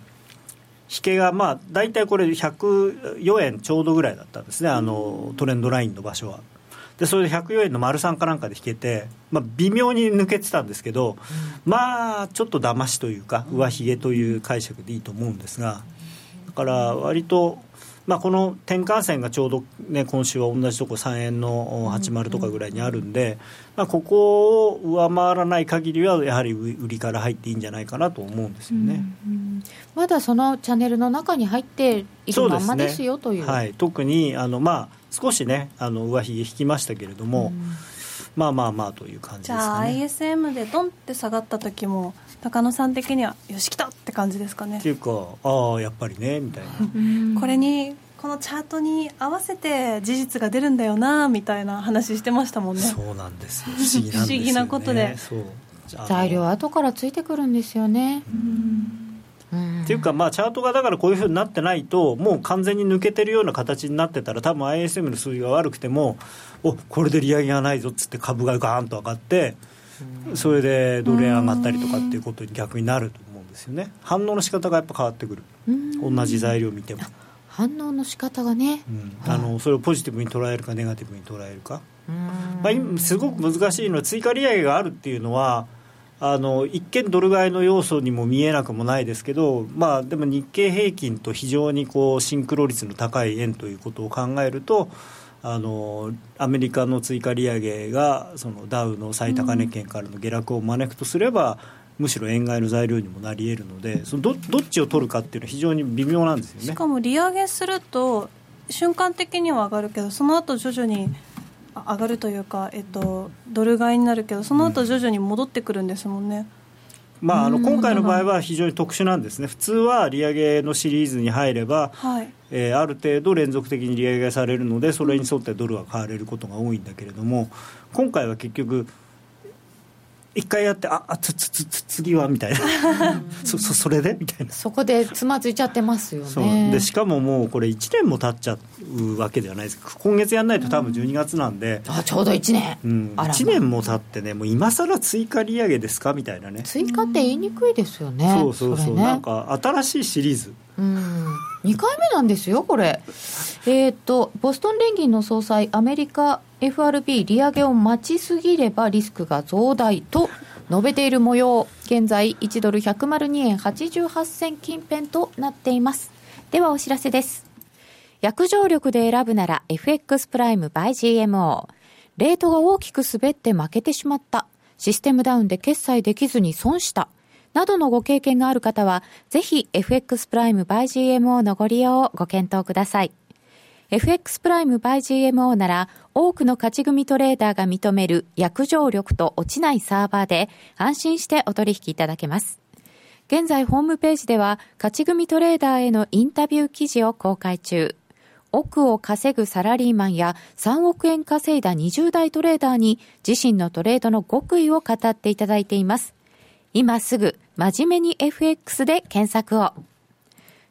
引けがまあ大体これ104円ちょうどぐらいだったんですねあのトレンドラインの場所は。でそれで104円の丸3かなんかで引けて、まあ、微妙に抜けてたんですけど、まあちょっと騙しというか上髭という解釈でいいと思うんですがだから割とまあ、この転換線がちょうど、ね、今週は同じとこ3円の80とかぐらいにあるんで、まあ、ここを上回らない限りはやはり売りから入っていいんじゃないかなと思うんですよね、うんうん、
まだそのチャンネルの中に入っているままですよという、
ね、はい、特にあの、まあ、少しねあの上髭引きましたけれども、うん、まあまあまあという感じですかね。
じゃあ ISM でドンって下がった時も高野さん的にはよし来たって感じですかね。
っていうかああやっぱりねみたいな。
これにこのチャートに合わせて事実が出るんだよなみたいな話してましたもんね。
そうなんですよ。不思議なね、不思議
なことで。
材料後からついてくるんですよね
っていうか、まあ、チャートがだからこういうふうになってないと、もう完全に抜けてるような形になってたら、多分 ISM の数字が悪くても、おこれで利上げがないぞっつって、株がガーンと上がって、それでドル円上がったりとかっていうことに逆になると思うんですよね。反応の仕方がやっぱ変わってくる。同じ材料を見ても。
反応の仕方がね、
うん、あのそれをポジティブに捉えるかネガティブに捉えるか。まあ、すごく難しいのは追加利上げがあるっていうのはあの一見ドル買いの要素にも見えなくもないですけど、まあ、でも日経平均と非常にこうシンクロ率の高い円ということを考えるとあのアメリカの追加利上げがそのダウの最高値圏からの下落を招くとすれば、むしろ円買いの材料にもなり得るのでそのどどっちを取るかっていうのは非常に微妙なんですよね。
しかも利上げすると瞬間的には上がるけどその後徐々に上がるというか、えっと、ドル買いになるけどその後徐々に戻ってくるんですもんね。
まあ、あの今回の場合は非常に特殊なんですね、普通は利上げのシリーズに入れば、はい、えー、ある程度連続的に利上げされるので、それに沿ってドルが買われることが多いんだけれども、今回は結局、一回やってああつつつつ次はみたいな。そそそれでみたいな。
そこでつまずいちゃってますよね。
でしかももうこれ1年も経っちゃうわけではないです。今月やんないと多分12月なんで、
うん、あちょうど1年、
うん、1年も経ってねもう今更追加利上げですかみたいなね。
追加って言いにくいですよね
そうそうそう、ね、なんか新しいシリーズ。
うん。2回目なんですよこれ。えっ、とボストン連銀の総裁アメリカ FRB 利上げを待ちすぎればリスクが増大と述べている模様。現在1ドル102円88銭近辺となっています。ではお知らせです。約定力で選ぶなら FX プライム by GMO レートが大きく滑って負けてしまった。システムダウンで決済できずに損した。などのご経験がある方は、ぜひ FX プライム by GMO のご利用をご検討ください。FX プライム by GMO なら多くの勝ち組トレーダーが認める約定力と落ちないサーバーで安心してお取引いただけます。現在ホームページでは勝ち組トレーダーへのインタビュー記事を公開中。億を稼ぐサラリーマンや3億円稼いだ20代トレーダーに自身のトレードの極意を語っていただいています。今すぐ真面目に FX で検索を。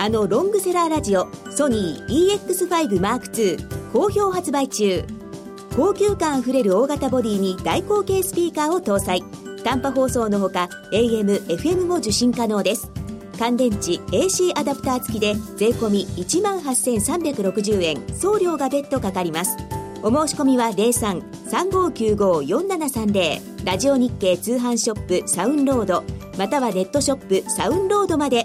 あのロングセラーラジオソニー EX5M2 好評発売中。高級感あふれる大型ボディに大口径スピーカーを搭載。短波放送のほか AM、FM も受信可能です。乾電池 AC アダプター付きで税込1万8360円。送料が別途かかります。お申し込みは03-3595-4730ラジオ日経通販ショップサウンロード。またはネットショップサウンロードまで。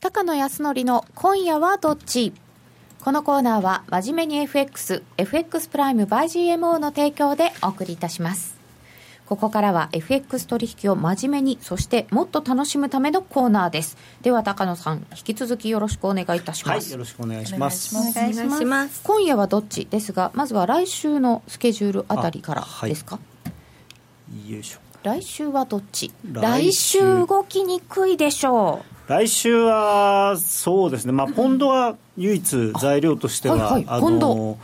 高野康則の今夜はどっち？このコーナーは真面目に FX、FX プライム by GMO の提供でお送りいたします。ここからは FX 取引を真面目に、そしてもっと楽しむためのコーナーです。では高野さん、引き続きよろしくお願いいたします。
はいよろしくお願いします。
お願いします。
ます
今夜はどっち？ですが、まずは来週のスケジュールあたりからですか、
よいしょ。
来週はどっち？来
来
週
週
動きにくいでしょ
来週はそうですね、まあ、ポンドは唯一材料としては、
はいはい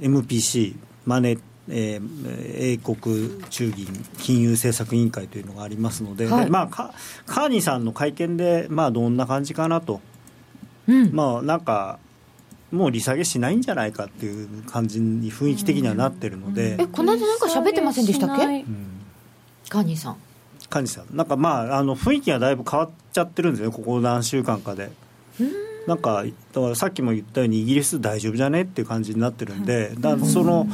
MPC マネーえー英国中銀金融政策委員会というのがありますので、
はい。
でまあ、カカーニーさんの会見で、まあ、どんな感じかなと、
う。うん。
まあ、なんか、もう利下げしないんじゃないかっていう感じに雰囲気的にはなってるので、
え、この間なんか喋ってませんでしたっけ？
うん。
カーニーさん。
カーニーさん、なんかまあ、あの雰囲気がだいぶ変わっちゃってるんですよね、ここ何週間かで。なんかだからさっきも言ったようにイギリス大丈夫じゃねっていう感じになってるんで、だその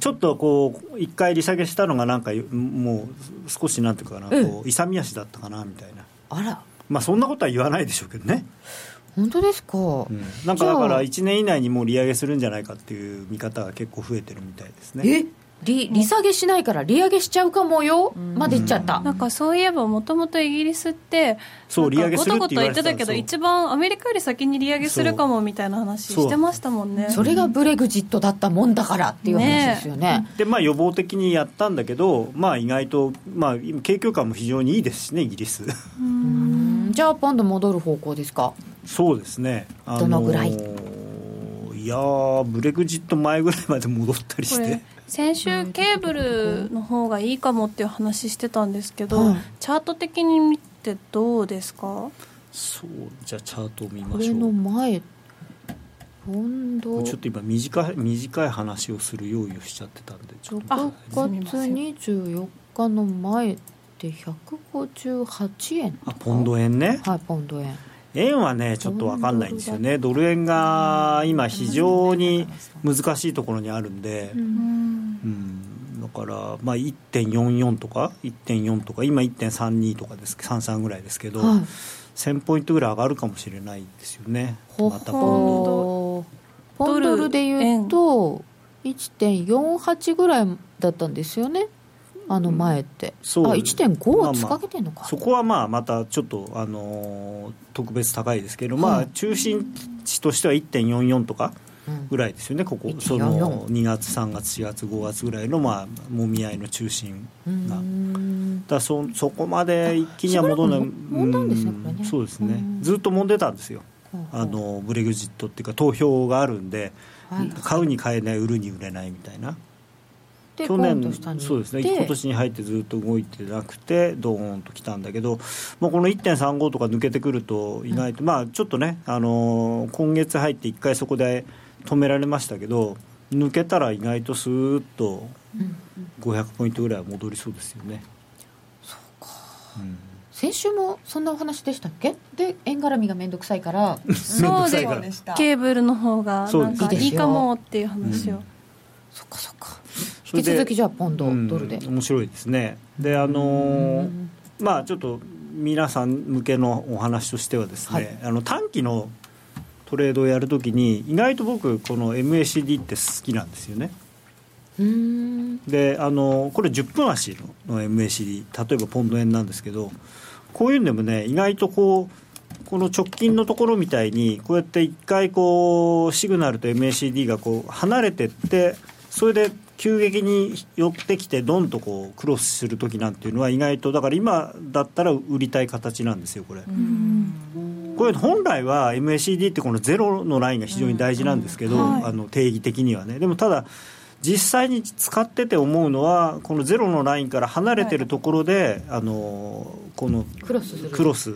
ちょっとこう一回利下げしたのがなんかもう少しなんていうかな、こう勇み足だったかなみたいな。
あら、
まあそんなことは言わないでしょうけどね、
本当ですか？
うん。なんかだから1年以内にもう利上げするんじゃないかっていう見方が結構増えてるみたいですね。
え？利利下げしないから利上げしちゃうかもよ、まで言っちゃった、
なんかそういえばもともとイギリスって
そう利上げするって
ごとごと言ってたけど一番アメリカより先に利上げするかもみたいな話してましたもんね。
それがブレグジットだったもんだからっていう話ですよね。
でまあ予防的にやったんだけどまあ意外とまあ今景況感も非常にいいですしねイギリス。
うん。じゃあポンド戻る方向ですか？
そうですね、あ
どのぐらい？
いやーブレグジット前ぐらいまで戻ったり
これ
して
先週ケーブルの方がいいかもっていう話してたんですけど、
はい。
チャート的に見てどうですか？
そうじゃあチャートを見
これ
ましょう。
の前ポン
ちょっと今短い短い話をする用意をしちゃってたんでちょっと。
あ
6月24日の前で158円。
あポンド円ね。
はいポンド円
円はねちょっと分かんないんですよね。ドル円が今非常に難しいところにあるんで、うん。だから、まあ、1.44とか1.4とか今1.32とかです33ぐらいですけど、
はい。
1000ポイントぐらい上がるかもしれないですよね。
ほ
またポンド
ほポンドルで言うと1.48ぐらいだったんですよねあの前って、
そう。
あ1.5はつ
まあまあ。
かけてんのか、
そこはまあまたちょっと、あのー特別高いですけど、まあ、
はい
中心値としては1.44とか
うん。
ぐらいですよね、ここ、
1.44
その2月、3月、4月、5月ぐらいの、まあ、もみ合いの中心
う
が。だそそこまで一気には戻らない。
ん。だんですねこれね。
うんそうですね。
うん。
ずっと揉んでたんですよ。あのブレグジットっていうか投票があるんで、
はい。
買うに買えない売るに売れないみたいな。
で
去年そうですね。今年に入ってずっと動いてなくてドーンときたんだけど、まあ、この1.35とか抜けてくると意外と、まあちょっとね、あのー今月入って1回そこで止められましたけど抜けたら意外とスーッと500ポイントぐらいは戻りそうですよね。
先週もそんなお話でしたっけ？で円絡みが面倒くさいから
そうで
でした。
ケーブルの方が
そう
なんかいいかもっていう話を、
そっかそっか引き続きじゃあポンド、ドルで。
面白いですね。であのー、まあちょっと皆さん向けのお話としてはですね、はい、あの短期のトレードをやるときに意外と僕この MACD って好きなんですよね。であのこれ10分足の MACD 例えばポンド円なんですけどこういうのでもね意外とこうこの直近のところみたいにこうやって一回こうシグナルと MACD がこう離れてってそれで急激に寄ってきてドンとこうクロスする時なんていうのは意外とだから今だったら売りたい形なんですよこれ。これ本来は MACD ってこのゼロのラインが非常に大事なんですけど、あの定義的にはね。でもただ実際に使ってて思うのはこのゼロのラインから離れてるところで、はい、あのこのクロス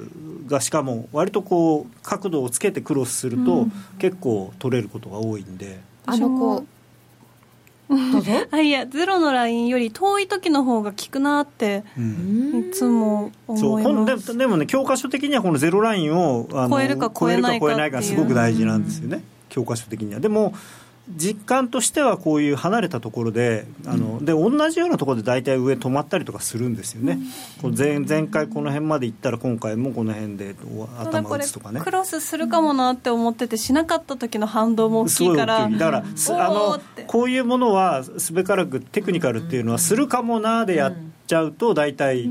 がしかも割とこう角度をつけてクロスすると、結構取れることが多いんで。
あのこう
あいやゼロのラインより遠い時の方が効くなっていつも思いま
す、でもね教科書的にはこのゼロラインを
あの超えるか超えないか超えないか
すごく大事なんですよね、教科書的には。でも実感としてはこういう離れたところであの、うん、で同じようなところで大体上止まったりとかするんですよね、うん、前前回この辺まで行ったら今回もこの辺で頭打つとかね。
クロスするかもなって思っててしなかった時の反動も大きいから
だからあのこういうものはすべからくテクニカルっていうのはするかもなでやっちゃうと大体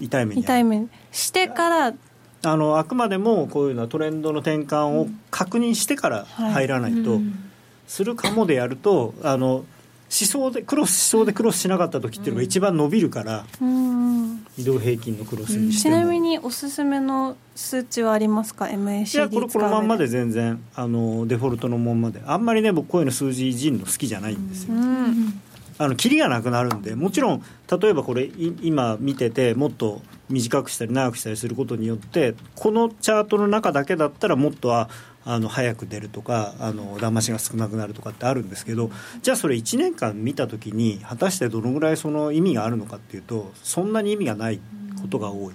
痛い目に
痛い目してから。
あのあくまでもこういうのはトレンドの転換を確認してから入らないと、はいうんするかもでやるとあの思想でクロスしそうでクロスしなかった時っていうのが一番伸びるから、うん、移動平均のクロスにして
も、ちなみにおすすめの数値はありますか？MACD いや
これこのまんまで全然あのデフォルトのまんまで。あんまりね僕こういうの数字いじるの好きじゃないんですよ、うん、あのキリがなくなるんでもちろん例えばこれ今見ててもっと短くしたり長くしたりすることによってこのチャートの中だけだったらもっとはあの早く出るとかあの騙しが少なくなるとかってあるんですけどじゃあそれ1年間見た時に果たしてどのぐらいその意味があるのかっていうとそんなに意味がないことが多い。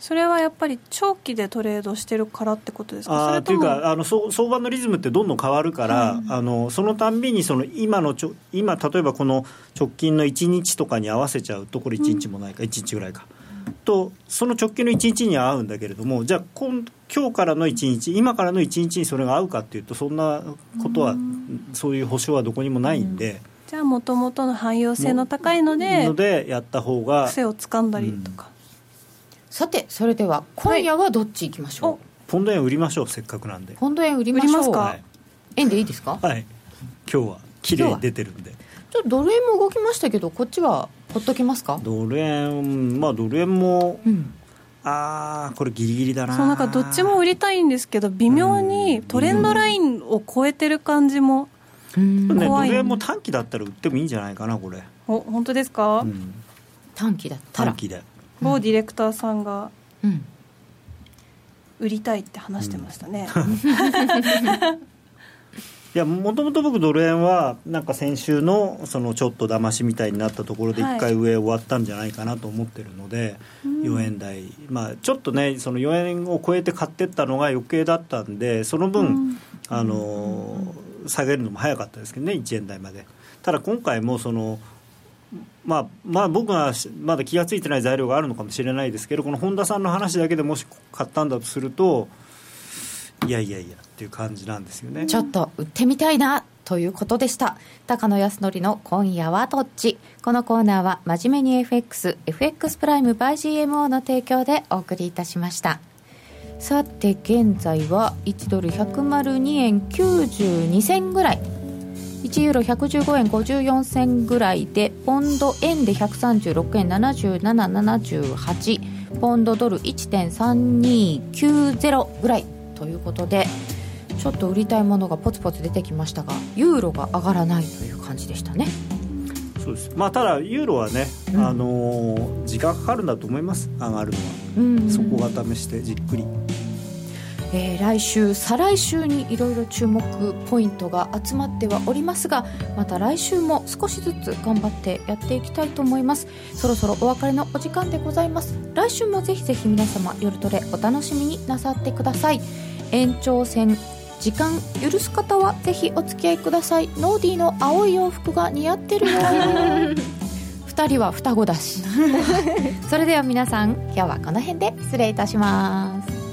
それはやっぱり長期でトレードしてるからってことですか？
あというかあの相場のリズムってどんどん変わるから、うん、あのそのたんびにその今のちょ今例えばこの直近の1日とかに合わせちゃうとこれ1日もないか、うん、1日ぐらいか。とその直近の1日には合うんだけれどもじゃあ今今日からの1日今からの1日にそれが合うかっていうとそんなことはそういう保証はどこにもないんで。
じゃあもともとの汎用性の高いので
のでやった方が
癖をつかんだりとか、うん、
さてそれでは今夜はどっち行きましょう、はい、
ポンド円売りましょうせっかくなんで。
ポンド円売りましょう。か、はい、円でいいですか？
はい。今日は綺麗に出てるんで
ちょっとドル円も動きましたけどこっちはほっときますか？
ドル円まあドル円も、うん、ああこれギリギリだな。
そうなんかどっちも売りたいんですけど微妙にトレンドラインを超えてる感じも
怖い、ね、ドル円も短期だったら売ってもいいんじゃないかなこれ。
お本当ですか、う
ん、短期だったら。
短期で。
某ディレクターさんが、うん、売りたいって話してましたね、うん
いやもともと僕ドル円はなんか先週のそのちょっと騙しみたいになったところで1回上終わったんじゃないかなと思ってるので、はい、4円台、まあ、ちょっとねその4円を超えて買ってったのが余計だったんでその分、うん、あの下げるのも早かったですけどね1円台まで。ただ今回もそのまあ、まあ僕はまだ気が付いてない材料があるのかもしれないですけどこの本田さんの話だけでもし買ったんだとするといやいやいやっていう感じなんですよね。
ちょっと売ってみたいなということでした。高野康則の今夜はどっち？このコーナーは真面目に FXFX プライム by GMO の提供でお送りいたしました。さて現在は1ドル102円92銭ぐらい。1ユーロ115円54銭ぐらいでポンド円で136円7778ポンドドル1.3290ぐらい。ということでちょっと売りたいものがポツポツ出てきましたがユーロが上がらないという感じでしたね。
そうです。まあただユーロはね、うん、あのー、時間かかるんだと思います。上がるのは、うんうん、そこが試してじっくり。
えー、来週再来週にいろいろ注目ポイントが集まってはおりますがまた来週も少しずつ頑張ってやっていきたいと思います。そろそろお別れのお時間でございます。来週もぜひぜひ皆様夜トレお楽しみになさってください延長戦時間許す方はぜひお付き合いください。ノーディーの青い洋服が似合ってるよ 二人は双子だし。それでは皆さん今日はこの辺で失礼いたします